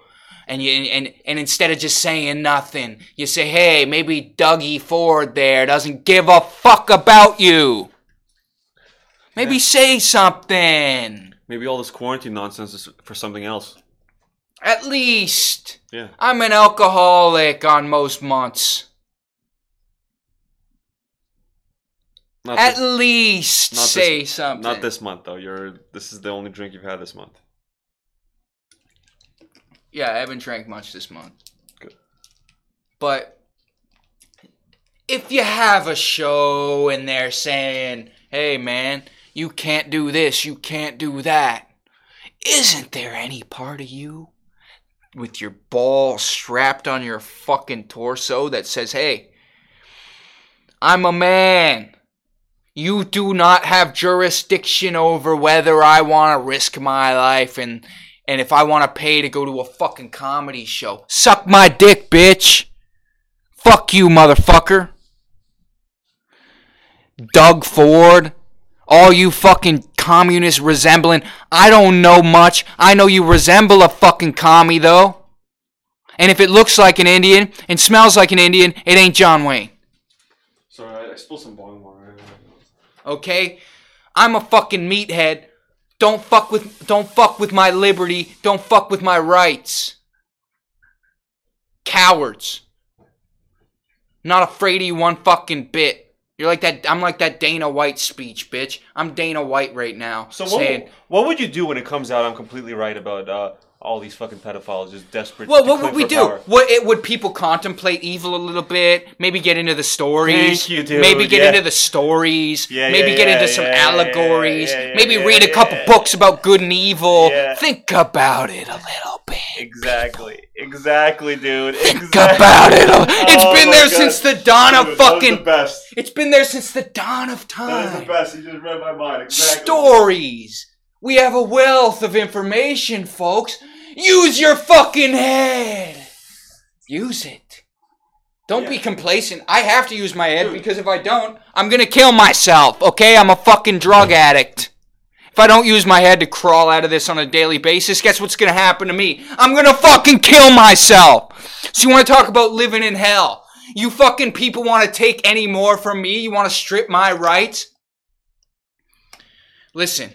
And you and and instead of just saying nothing, you say, "Hey, maybe Dougie Ford there doesn't give a fuck about you." Maybe Yeah. say something. Maybe all this quarantine nonsense is for something else. At least Yeah. I'm an alcoholic on most months. Not At this, least say this, something. Not this month though. You're. This is the only drink you've had this month. Yeah, I haven't drank much this month. Good. But if you have a show and they're saying, hey man, you can't do this, you can't do that, Isn't there any part of you with your ball strapped on your fucking torso that says, hey, I'm a man. You do not have jurisdiction over whether I want to risk my life and and if I want to pay to go to a fucking comedy show. Suck my dick, bitch. Fuck you, motherfucker. Doug Ford, all you fucking communist resembling. I don't know much. I know you resemble a fucking commie, though. And if it looks like an Indian and smells like an Indian, it ain't John Wayne. Sorry, I, I spilled some bong water. Okay? I'm a fucking meathead. Don't fuck with don't fuck with my liberty. Don't fuck with my rights. Cowards. Not afraid of you one fucking bit. You're like that I'm like that Dana White speech, bitch. I'm Dana White right now. So saying what, what would you do when it comes out I'm completely right about uh, all these fucking pedophiles just desperate Well, what would we do? power? What it, would people contemplate evil a little bit? Maybe get into the stories. Thank you, dude. Maybe get Yeah. into the stories. Yeah, maybe yeah, get into some allegories. yeah, yeah, maybe read a couple books about good and evil. Think about it a little bit. Exactly, exactly, dude. Think exactly. about it. a- It's Oh been there God. since the dawn of Dude, was fucking. best. It's been there since the dawn of That is the time. best. You just read my mind. Exactly. Stories. We have a wealth of information, folks. Use your fucking head. Use it. Don't be complacent. I have to use my head Dude. because if I don't, I'm gonna kill myself, okay? I'm a fucking drug addict. If I don't use my head to crawl out of this on a daily basis, guess what's gonna happen to me? I'm gonna fucking kill myself. So you wanna talk about living in hell? You fucking people wanna take any more from me? You wanna strip my rights? Listen,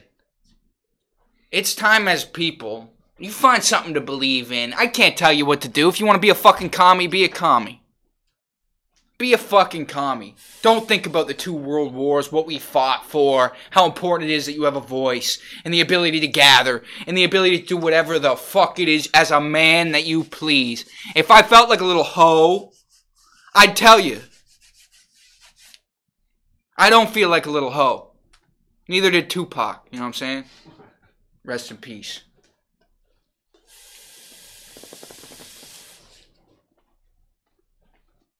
it's time as people. You find something to believe in. I can't tell you what to do. If you want to be a fucking commie, be a commie. Be a fucking commie. Don't think about the two world wars, what we fought for, how important it is that you have a voice, and the ability to gather, and the ability to do whatever the fuck it is as a man that you please. If I felt like a little hoe, I'd tell you. I don't feel like a little hoe. Neither did Tupac. You know what I'm saying? Rest in peace.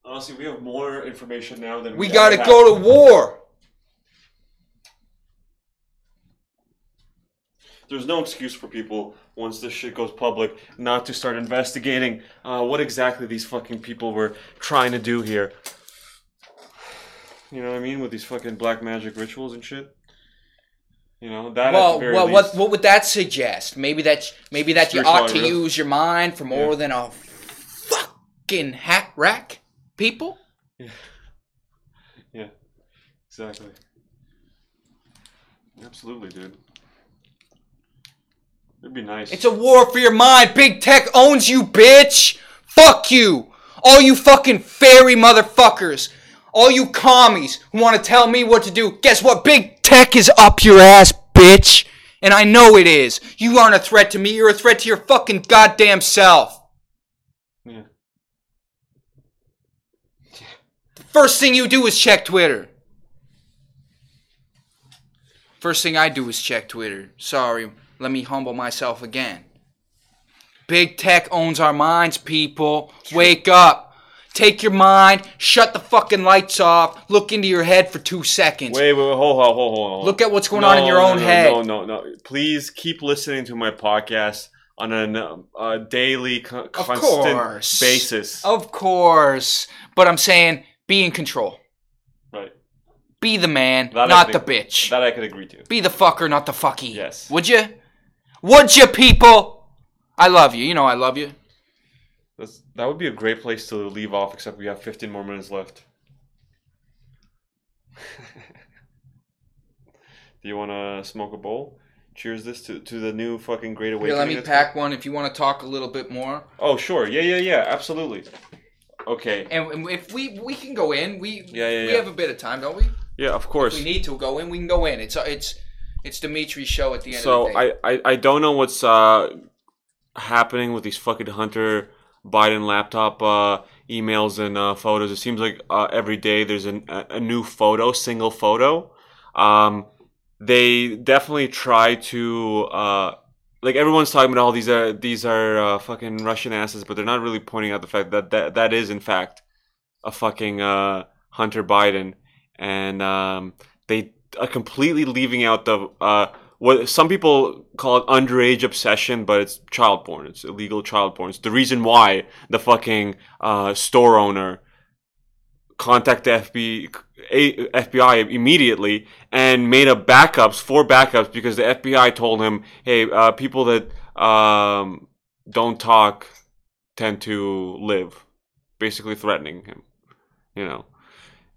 Honestly, we have more information now than We ever gotta had. go to war. There's no excuse for people once this shit goes public not to start investigating uh, what exactly these fucking people were trying to do here. You know what I mean with these fucking black magic rituals and shit. You know that. at Well, well, what least. what would that suggest? Maybe that maybe that you ought to use your mind for more Yeah. than a fucking hat rack, people. Yeah, Yeah. exactly. Absolutely, dude. It'd be nice. It's a war for your mind. Big tech owns you, bitch. Fuck you. All you fucking fairy motherfuckers. All you commies who want to tell me what to do. Guess what? Big tech is up your ass, bitch. And I know it is. You aren't a threat to me. You're a threat to your fucking goddamn self. yeah. First thing you do is check Twitter. First thing I do is check Twitter. Sorry, let me humble myself again. Big tech owns our minds, people. Wake up. Take your mind, shut the fucking lights off, look into your head for two seconds. Wait, wait, wait, hold, hold, hold, hold. hold. Look at what's going on in your No, own no, head. No, no, no. Please keep listening to my podcast on a uh, daily, co- Of constant course. basis. Of course. But I'm saying, be in control. Right. Be the man, That not the think- bitch. That I could agree to. Be the fucker, not the fucky. Yes. Would you? Would you, people? I love you. You know I love you. That's, that would be a great place to leave off, except we have 15 more minutes left. Do you want to smoke a bowl? Cheers this to, to the new fucking Great Here, Awakening. let me pack one if you want to talk a little bit more. Oh, sure. Yeah, yeah, yeah. Absolutely. Okay. And if we we can go in, we Yeah, yeah, we yeah. have a bit of time, don't we? Yeah, of If course. we need to go in, we can go in. It's it's it's Dimitri's show at the end So of the day. I, I I don't know what's uh happening with these fucking Hunter Biden laptop uh emails and uh, photos. It seems like uh, every day there's an, a, a new photo, single photo. Um, they definitely try to uh like everyone's talking about all these are these are uh, fucking Russian asses, but they're not really pointing out the fact that that, that is in fact a fucking uh, Hunter Biden, and um, they are completely leaving out the uh, what some people call it underage obsession, but it's child porn. It's illegal child porn. It's the reason why the fucking uh, store owner contact the FBI, FBI immediately and made up backups, four backups, because the FBI told him, hey, uh, people that um, don't talk tend to live, basically threatening him, you know.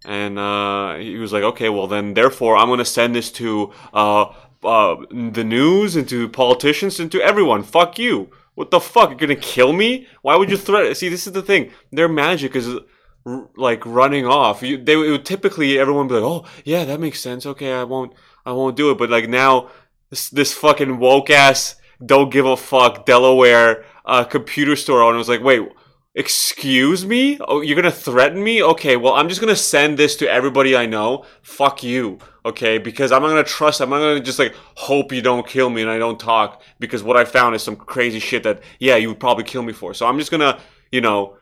And uh, he was like, okay, well, then, therefore, I'm going to send this to uh, uh, the news and to politicians and to everyone. Fuck you. What the fuck? You're going to kill me? Why would you threaten? See, this is the thing. Their magic is like running off. You, they would typically everyone would be like, "Oh, yeah, that makes sense. Okay, I won't, I won't do it." But like now, this, this fucking woke ass don't give a fuck Delaware uh, computer store owner was like, "Wait, excuse me? Oh, you're gonna threaten me? Okay, well, I'm just gonna send this to everybody I know. Fuck you." Okay, because I'm not gonna trust. I'm not gonna just like hope you don't kill me and I don't talk because what I found is some crazy shit that yeah you would probably kill me for. So I'm just gonna you know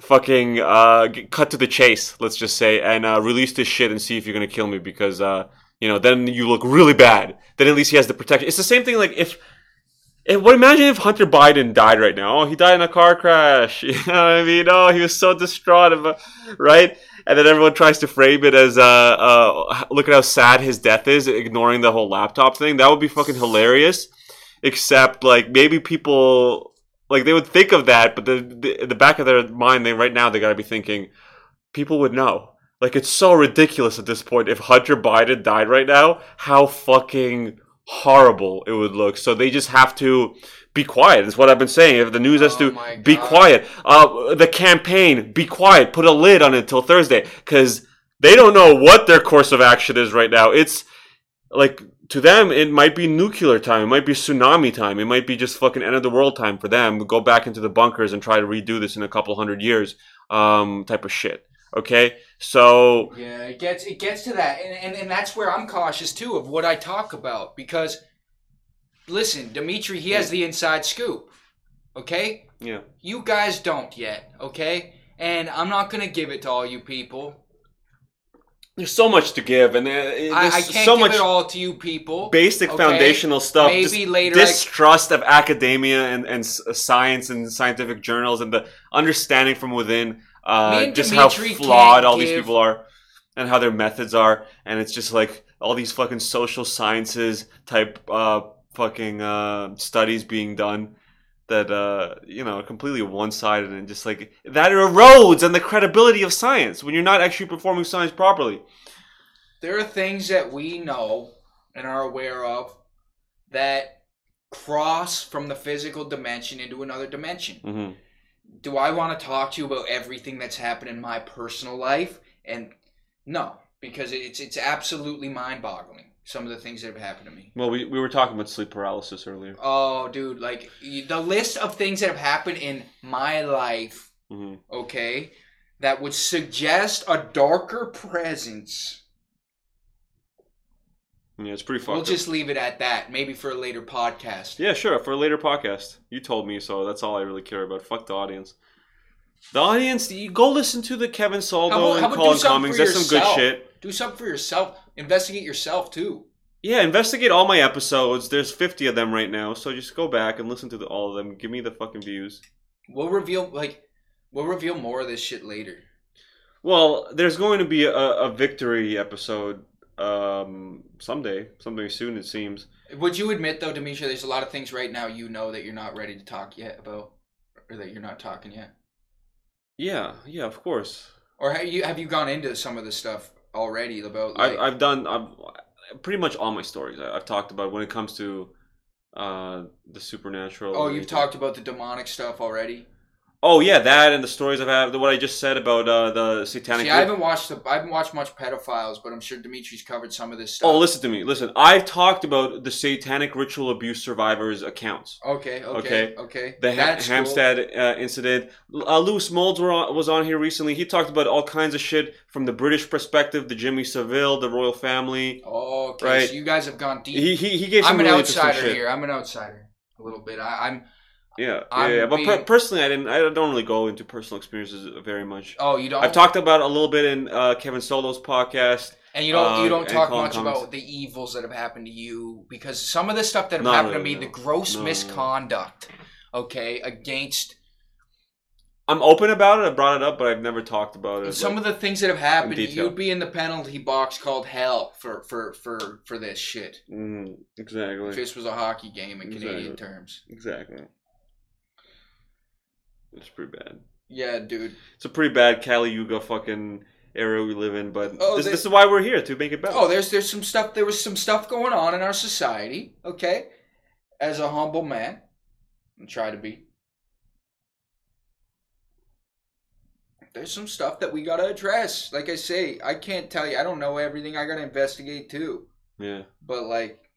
fucking uh, cut to the chase, let's just say, and uh, release this shit and see if you're gonna kill me because uh, you know then you look really bad. Then at least he has the protection. It's the same thing like if. what imagine if Hunter Biden died right now? Oh, he died in a car crash. You know what I mean? Oh, he was so distraught, about, right? And then everyone tries to frame it as, uh, uh, look at how sad his death is, ignoring the whole laptop thing. That would be fucking hilarious. Except, like, maybe people like they would think of that, but the, the in the back of their mind, they right now they gotta be thinking, people would know. Like it's so ridiculous at this point. If Hunter Biden died right now, how fucking horrible it would look. So they just have to be quiet. Is what I've been saying. If the news has Oh to be quiet, uh, the campaign be quiet. Put a lid on it until Thursday because they don't know what their course of action is right now. It's like to them it might be nuclear time it might be tsunami time it might be just fucking end of the world time for them go back into the bunkers and try to redo this in a couple hundred years um type of shit okay so Yeah, it gets it gets to that, and, and and that's where I'm cautious too of what I talk about because, listen, Dimitri, he has the inside scoop. Okay, yeah you guys don't yet. Okay, and I'm not gonna give it to all you people. There's so much to give and uh, there's I, I can't so give much it all to you people. basic okay? foundational stuff Maybe later I- distrust of academia and, and science and scientific journals and the understanding from within uh, just how flawed all these people are and how their methods are and it's just like all these fucking social sciences type uh, fucking uh, studies being done that uh, you know completely one-sided and just like that erodes on the credibility of science when you're not actually performing science properly there are things that we know and are aware of that cross from the physical dimension into another dimension. hmm do I want to talk to you about everything that's happened in my personal life? And no, because it's it's absolutely mind-boggling. Some of the things that have happened to me. well we, we were talking about sleep paralysis earlier Oh, dude, like the list of things that have happened in my life, hmm okay, that would suggest a darker presence. Yeah, it's pretty fucked. We'll just leave it at that. Maybe for a later podcast. Yeah, sure. For a later podcast, you told me, so that's all I really care about. Fuck the audience. The audience, you go listen to the Kevin Soldo How about- and Colin Cummings. That's some good shit. Do something for yourself. Investigate yourself too. Yeah, investigate all my episodes. There's 50 of them right now, so just go back and listen to the, all of them. Give me the fucking views. We'll reveal like we'll reveal more of this shit later. Well, there's going to be a, a victory episode um, someday, someday soon, it seems. Would you admit though, Demetria, there's a lot of things right now you know that you're not ready to talk yet about, or that you're not talking yet, Yeah, yeah, of course. or have you have you gone into some of the stuff already about? Like, I've, I've done I've, pretty much all my stories. I, I've talked about when it comes to uh, the supernatural. oh, you've anything. talked about the demonic stuff already. Oh yeah, that and the stories I've had. What I just said about uh, the satanic. See, I haven't watched the, I haven't watched much pedophiles, but I'm sure Dimitri's covered some of this stuff. Oh, listen to me. Listen, I've talked about the satanic ritual abuse survivors accounts. Okay, okay, Okay. okay. The ha- cool. Hampstead uh, incident. Uh, Lewis Molds were on, was on here recently. He talked about all kinds of shit from the British perspective, the Jimmy Savile, the royal family. Oh, okay. Right. So you guys have gone deep. He he, he gave some I'm an really outsider here. I'm an outsider a little bit. I, I'm. Yeah, yeah, yeah. But per- personally, I didn't. I don't really go into personal experiences very much. Oh, you don't. I've talked about a little bit in uh, Kevin Solo's podcast. And you don't Uh, you don't talk much Cummings. about the evils that have happened to you because some of the stuff that have Not happened really, to me, no. the gross No, misconduct, okay, against I'm open about it. I brought it up, but I've never talked about it. some like- of the things that have happened, you'd be in the penalty box called hell for for for for this shit. If exactly, this was a hockey game in Canadian Exactly. terms. exactly. It's pretty bad. Yeah, dude. It's a pretty bad Kali Yuga fucking area we live in, but Oh, this, this is why we're here to make it better. Oh, there's there's some stuff. There was some stuff going on in our society. Okay, as a humble man, and try to be. There's some stuff that we gotta address. Like I say, I can't tell you. I don't know everything. I gotta investigate too. yeah, But like,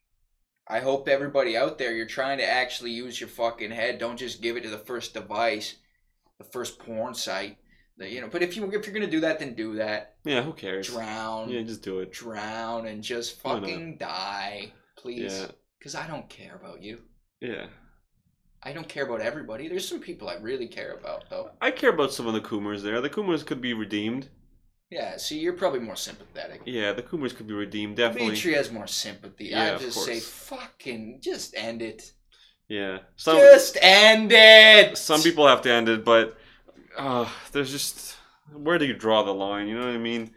I hope everybody out there, you're trying to actually use your fucking head. Don't just give it to the first device, the first porn site. The, you know. But if you if you're gonna do that, then do that. yeah. Who cares? Drown Yeah, just do it. drown and just fucking die, please. Yeah, Because I don't care about you. yeah. I don't care about everybody. There's some people I really care about, though. I care about some of the Coomers there. The Coomers could be redeemed. Yeah, see, you're probably more sympathetic. Yeah, the Coomers could be redeemed. Definitely. Dimitri has more sympathy. Yeah, I just say, fucking, just end it. Yeah. Some just end it. some people have to end it, but uh, there's just where do you draw the line? You know what I mean?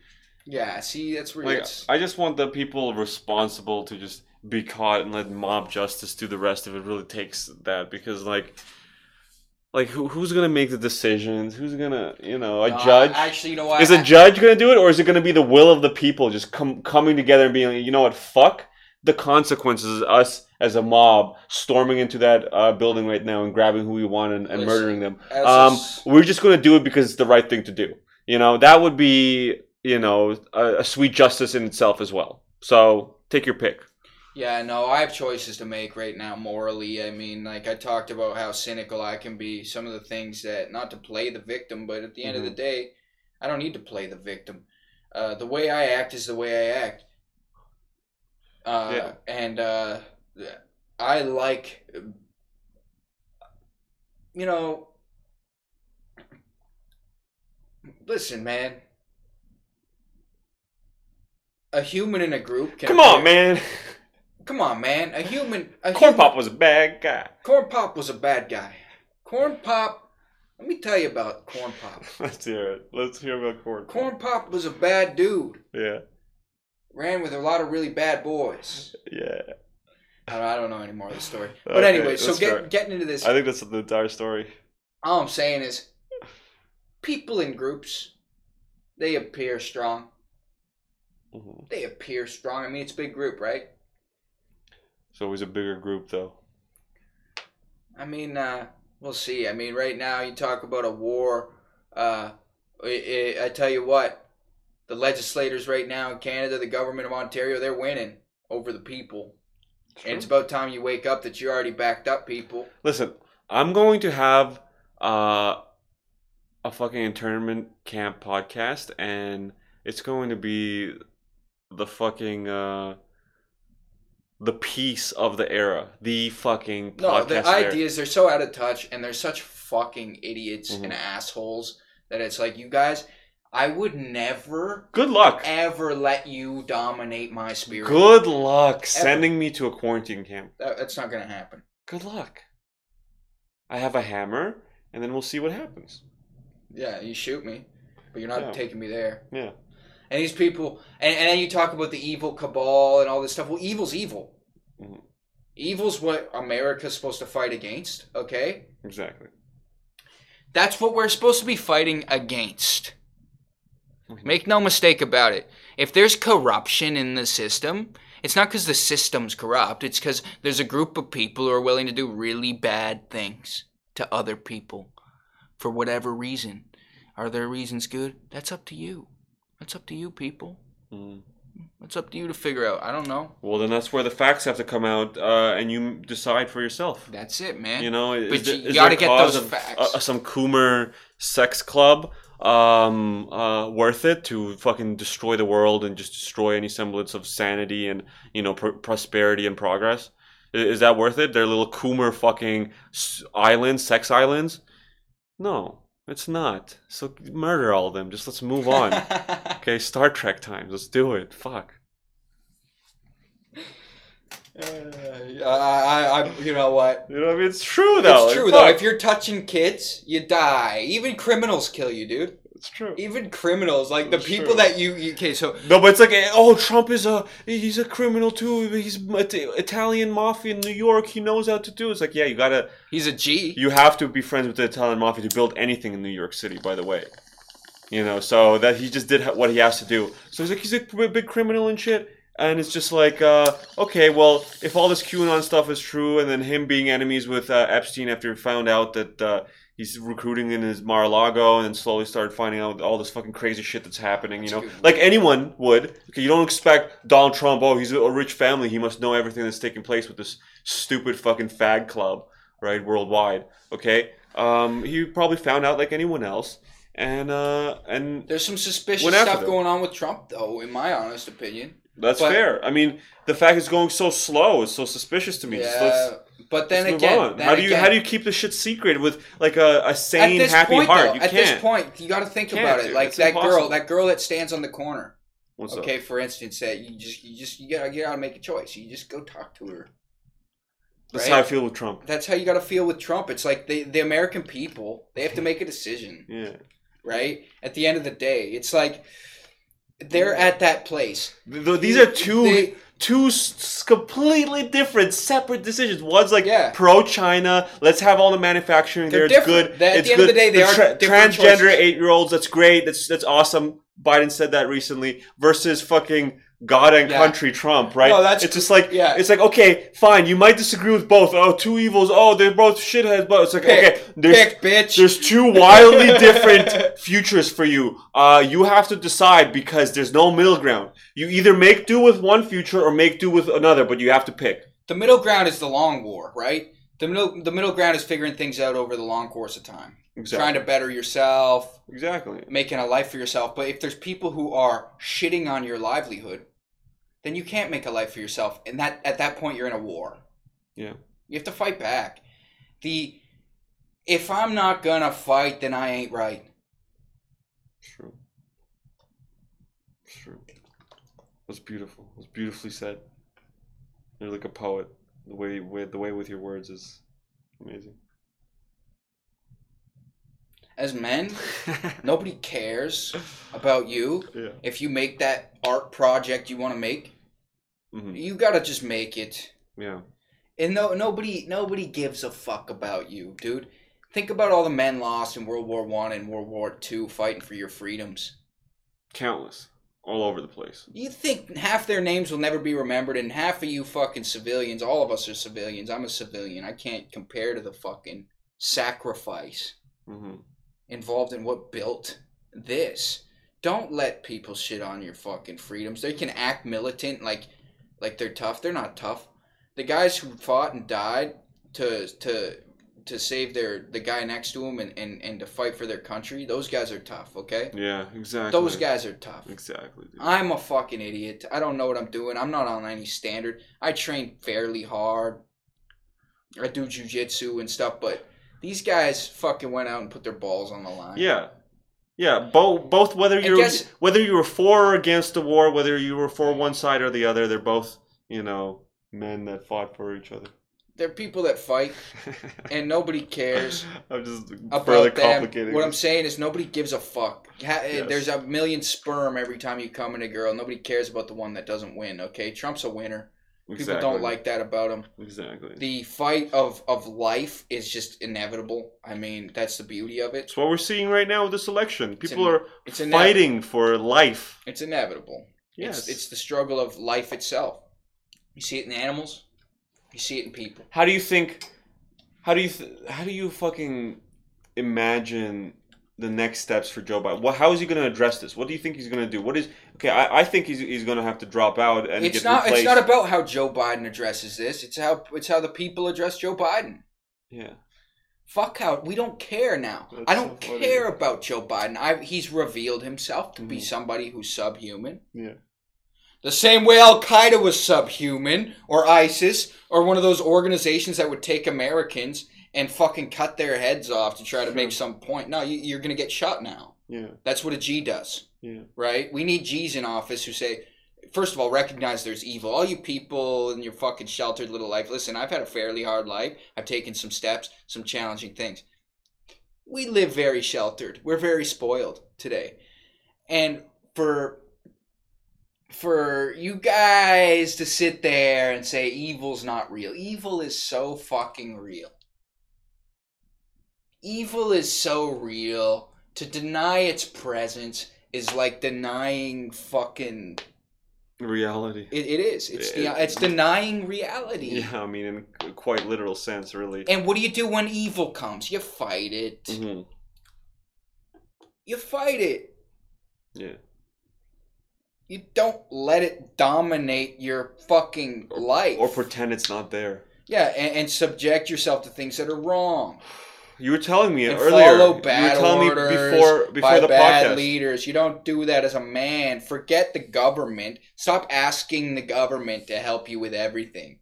Yeah, see, that's where Like, it's. I just want the people responsible to just be caught and let mob justice do the rest of it. Really takes that because like, like who, who's gonna make the decisions? Who's gonna, you know, a No, judge? Actually, you know what? is a judge gonna do it, or is it gonna be the will of the people just come coming together and being like, you know what, fuck the consequences. Us as a mob storming into that uh, building right now and grabbing who we want and, and murdering them. Um, we're just gonna do it because it's the right thing to do. You know, that would be you know a, a sweet justice in itself as well. So take your pick. Yeah, no, I have choices to make right now morally. I mean, like I talked about how cynical I can be. Some of the things that not to play the victim, but at the end of the day, I don't need to play the victim. Uh, the way I act is the way I act. Uh, Yeah. And uh, I like, you know, listen, man. A human in a group can Come on, man. Come on, man. A human. A Corn human- Pop was a bad guy. Corn Pop was a bad guy. Corn Pop. Let me tell you about Corn Pop. Let's hear it. Let's hear about Corn. Pop. Corn Pop was a bad dude. Yeah, Ran with a lot of really bad boys. yeah. I don't, I don't know anymore of the story. But Okay, anyway, so get, getting into this, I think that's the entire story. all I'm saying is, people in groups, they appear strong. Mhm. They appear strong. I mean, it's a big group, right? It's always a bigger group, though. I mean, uh, we'll see. I mean, right now you talk about a war. Uh, I, I I tell you what, the legislators right now in Canada, the government of Ontario, they're winning over the people. And it's about time you wake up that you already backed up people. Listen, I'm going to have uh, a fucking internment camp podcast, and it's going to be the fucking uh, the piece of the era, the fucking No, podcast. the era. ideas they're so out of touch, and they're such fucking idiots Mhm. and assholes that it's like you guys. I would never Good luck. ever let you dominate my spirit. Good luck sending me to a quarantine camp. That's not gonna happen. Good luck. I have a hammer, and then we'll see what happens. Yeah, you shoot me, but you're not Yeah. taking me there. Yeah. And these people, and, and then you talk about the evil cabal and all this stuff. Well, evil's evil. Mhm. Evil's what America's supposed to fight against, okay? Exactly. That's what we're supposed to be fighting against. Make no mistake about it. If there's corruption in the system, it's not because the system's corrupt, it's because there's a group of people who are willing to do really bad things to other people for whatever reason. Are their reasons good? That's up to you. That's up to you, people. Mm. It's up to you to figure out. I don't know. Well, then that's where the facts have to come out, uh, and you decide for yourself. That's it, man. You know, But is, you is gotta there get those of, facts. Uh, some Coomer sex club um, uh, worth it to fucking destroy the world and just destroy any semblance of sanity and you know pr- prosperity and progress? I- Is that worth it? Their little Coomer fucking islands, sex islands? No, it's not. So murder all of them. Just let's move on. okay, Star Trek times. Let's do it. Fuck. Uh, I, I, you know what? You know, I mean, it's true though. it's true though. If you're touching kids, you die. Even criminals kill you, dude. it's true. Even criminals, like the people true. that you, you. Okay, so No, but it's like, oh, Trump is a he's a criminal too. He's Italian mafia in New York. He knows how to do. It's like, yeah, you gotta, he's a G. you have to be friends with the Italian mafia to build anything in New York City. By the way, you know, so that he just did what he has to do. So he's like, he's a big criminal and shit. And it's just like, uh, okay, well, if all this QAnon stuff is true, and then him being enemies with uh, Epstein after he found out that uh, he's recruiting in his Mar-a-Lago, and then slowly started finding out all this fucking crazy shit that's happening, you know, like anyone would. Okay, you don't expect Donald Trump. Oh, he's a rich family. He must know everything that's taking place with this stupid fucking fag club, right, worldwide. Okay, um, he probably found out like anyone else, and uh, and There's some suspicious stuff them. going on with Trump, though, in my honest opinion. That's But- fair. I mean, the fact it's going so slow is so suspicious to me. Yeah, but then again, then how do you again, how do you keep the shit secret with like a, a sane, happy point, heart? though, you at can't. this point, you got to think about it. dude. Like that girl, that girl that stands on the corner. What's okay, up? for instance, that you just you just you gotta you gotta make a choice. You just go talk to her. That's right? how I feel with Trump. That's how you gotta feel with Trump. It's like the the American people they have to make a decision, Yeah. right? At the end of the day, it's like they're at that place. These are two They- two completely different, separate decisions. One's like Yeah. pro China. Let's have all the manufacturing They're there. It's different. good. At it's the end of the day, they are transgender eight year olds. That's great. That's that's awesome. Biden said that recently. Versus fucking God and Yeah. country Trump, right? No, that's- it's just like yeah. It's like okay, fine. You might disagree with both. Oh, two evils. Oh, they're both shitheads. But it's like Pick, okay, there's pick, bitch. there's two wildly different futures for you. Uh, you have to decide because there's no middle ground. You either make do with one future or make do with another, but you have to pick. the middle ground is the long war, right? The middle the middle ground is figuring things out over the long course of time. Exactly. Trying to better yourself, Exactly. making a life for yourself. But if there's people who are shitting on your livelihood, then you can't make a life for yourself. And that at that point you're in a war. Yeah. You have to fight back. The if I'm not gonna fight, then I ain't right. True. True. That's beautiful. That's beautifully said. You're like a poet. The way with the way with your words is amazing. As men, nobody cares about you. Yeah. If you make that art project you want to make, hmm you gotta just make it. Yeah. And no, nobody, nobody gives a fuck about you, dude. Think about all the men lost in World War One and World War Two fighting for your freedoms. Countless. All over the place. You think half their names will never be remembered, and half of you fucking civilians, all of us are civilians. I'm a civilian. I can't compare to the fucking sacrifice hmm involved in what built this. Don't let people shit on your fucking freedoms. They can act militant like like they're tough. They're not tough. The guys who fought and died to to to save their the guy next to him and, and, and to fight for their country, those guys are tough, okay? Yeah, exactly. Those guys are tough. Exactly. Dude. I'm a fucking idiot. I don't know what I'm doing. I'm not on any standard. I train fairly hard. I do jujitsu and stuff, but these guys fucking went out and put their balls on the line. Yeah. Yeah, both both whether you're whether you were for or against the war, whether you were for one side or the other, they're both, you know, men that fought for each other. They're people that fight, and nobody cares I'm just about further them. complicating. What I'm saying is nobody gives a fuck. Eh, yes. There's a million sperm every time you come in a girl. Nobody cares about the one that doesn't win. Okay, Trump's a winner. People Exactly. don't like that about him. Exactly. The fight of of life is just inevitable. I mean, that's the beauty of it. It's what we're seeing right now with this election. People in- are It's ine- fighting for life. It's inevitable. Yes. It's it's the struggle of life itself. You see it in animals. You see it in people. how do you think? How do you? Th- how do you fucking imagine the next steps for Joe Biden? What, how is he going to address this? What do you think he's going to do? What is okay? I, I think he's, he's going to have to drop out and It's get not. replaced. It's not about how Joe Biden addresses this. It's how it's how the people address Joe Biden. yeah. Fuck out. we don't care now. That's I don't so care about Joe Biden. I, he's revealed himself to be Mhm. somebody who's subhuman. Yeah. The same way Al Qaeda was subhuman, or ISIS, or one of those organizations that would take Americans and fucking cut their heads off to try to make some point. No, you, you're gonna get shot now. Yeah. That's what a G does. Yeah. right? We need G's in office who say, first of all, recognize there's evil. All you people in your fucking sheltered little life, listen, I've had a fairly hard life. I've taken some steps, some challenging things. We live very sheltered. We're very spoiled today. And for for you guys to sit there and say evil's not real. Evil is so fucking real. Evil is so real. To deny its presence is like denying fucking Reality. it, it is it's It- the, it's denying reality Yeah, I mean, in a quite literal sense, really. and what do you do when evil comes you fight it hmm you fight it Yeah. You don't let it dominate your fucking life Or pretend it's not there. yeah and, and subject yourself to things that are wrong You were telling me and earlier. follow you were telling orders me before before the bad podcast. leaders. You don't do that as a man. Forget the government. Stop asking the government to help you with everything.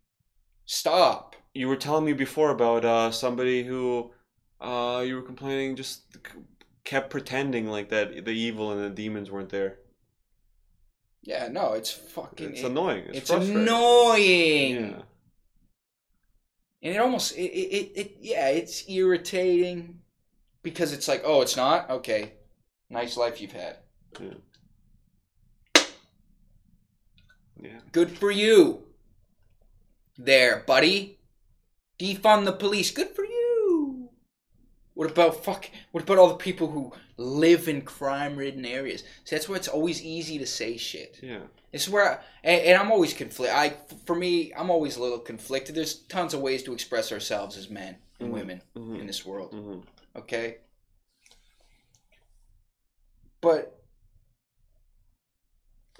Stop. You were telling me before about uh, somebody who uh, you were complaining just kept pretending like that the evil and the demons weren't there. Yeah, no, it's fucking. It's it- annoying. It's, It's annoying. Yeah. And it almost it, it, it, it yeah, it's irritating because it's like, oh, it's not? Okay. Nice life you've had. Yeah. Good for you. There, buddy. Defund the police. Good for you. What about fuck what about all the people who live in crime ridden areas? See, that's where it's always easy to say shit. Yeah. This is where, I, and, and I'm always conflict. I, for me, I'm always a little conflicted. There's tons of ways to express ourselves as men and Mhm. women Mhm. in this world. hmm Okay, but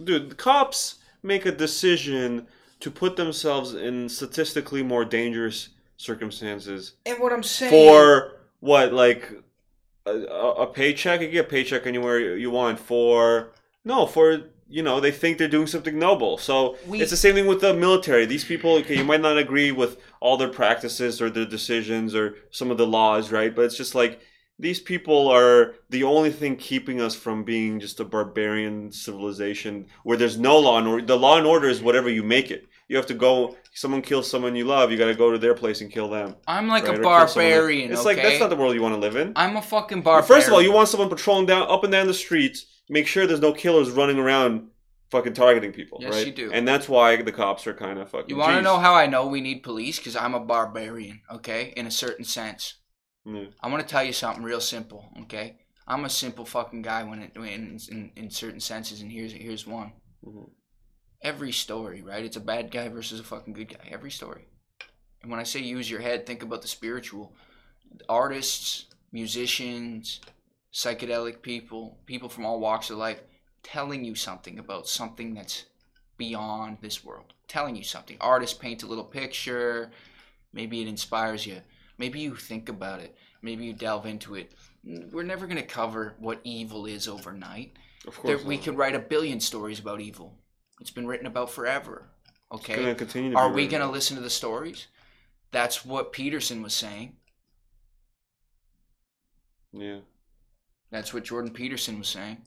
Dude, the cops make a decision to put themselves in statistically more dangerous circumstances and what I'm saying for what like a, a paycheck you get a paycheck anywhere you want for no for you know they think they're doing something noble so We- it's the same thing with the military these people okay you might not agree with all their practices or their decisions or some of the laws right but it's just like these people are the only thing keeping us from being just a barbarian civilization where there's no law and order. The law and order is whatever you make it. You have to go. Someone kills someone you love. You got to go to their place and kill them. I'm like right? a Or kill someone else. barbarian. It's okay? like that's not the world you want to live in. I'm a fucking barbarian. First of all, you want someone patrolling down up and down the streets. Make sure there's no killers running around, fucking targeting people. Yes, right? you do. And that's why the cops are kind of fucking. You want to know how I know we need police? Because I'm a barbarian. Okay, in a certain sense. Yeah. I want to tell you something real simple, okay? I'm a simple fucking guy when it when in, in certain senses, and here's here's one. Mhm. Every story, right? It's a bad guy versus a fucking good guy. Every story. And when I say use your head, think about the spiritual. Artists, musicians, psychedelic people, people from all walks of life, telling you something about something that's beyond this world. Telling you something. Artists paint a little picture. Maybe it inspires you. Maybe you think about it. Maybe you delve into it. We're never going to cover what evil is overnight. Of There, course. we not. could write a billion stories about evil. It's been written about forever. Okay? gonna continue to Are we going to listen to the stories? That's what Peterson was saying. Yeah. That's what Jordan Peterson was saying.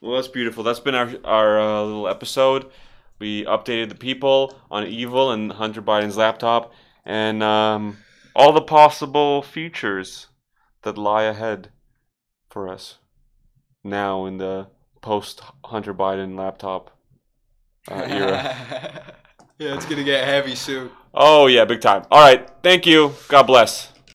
Well, that's beautiful. That's been our our uh, little episode. We updated the people on evil and Hunter Biden's laptop, and um, all the possible futures that lie ahead for us now in the post Hunter Biden laptop uh, era. yeah, it's going to get heavy soon. oh yeah, big time. All right, thank you. God bless.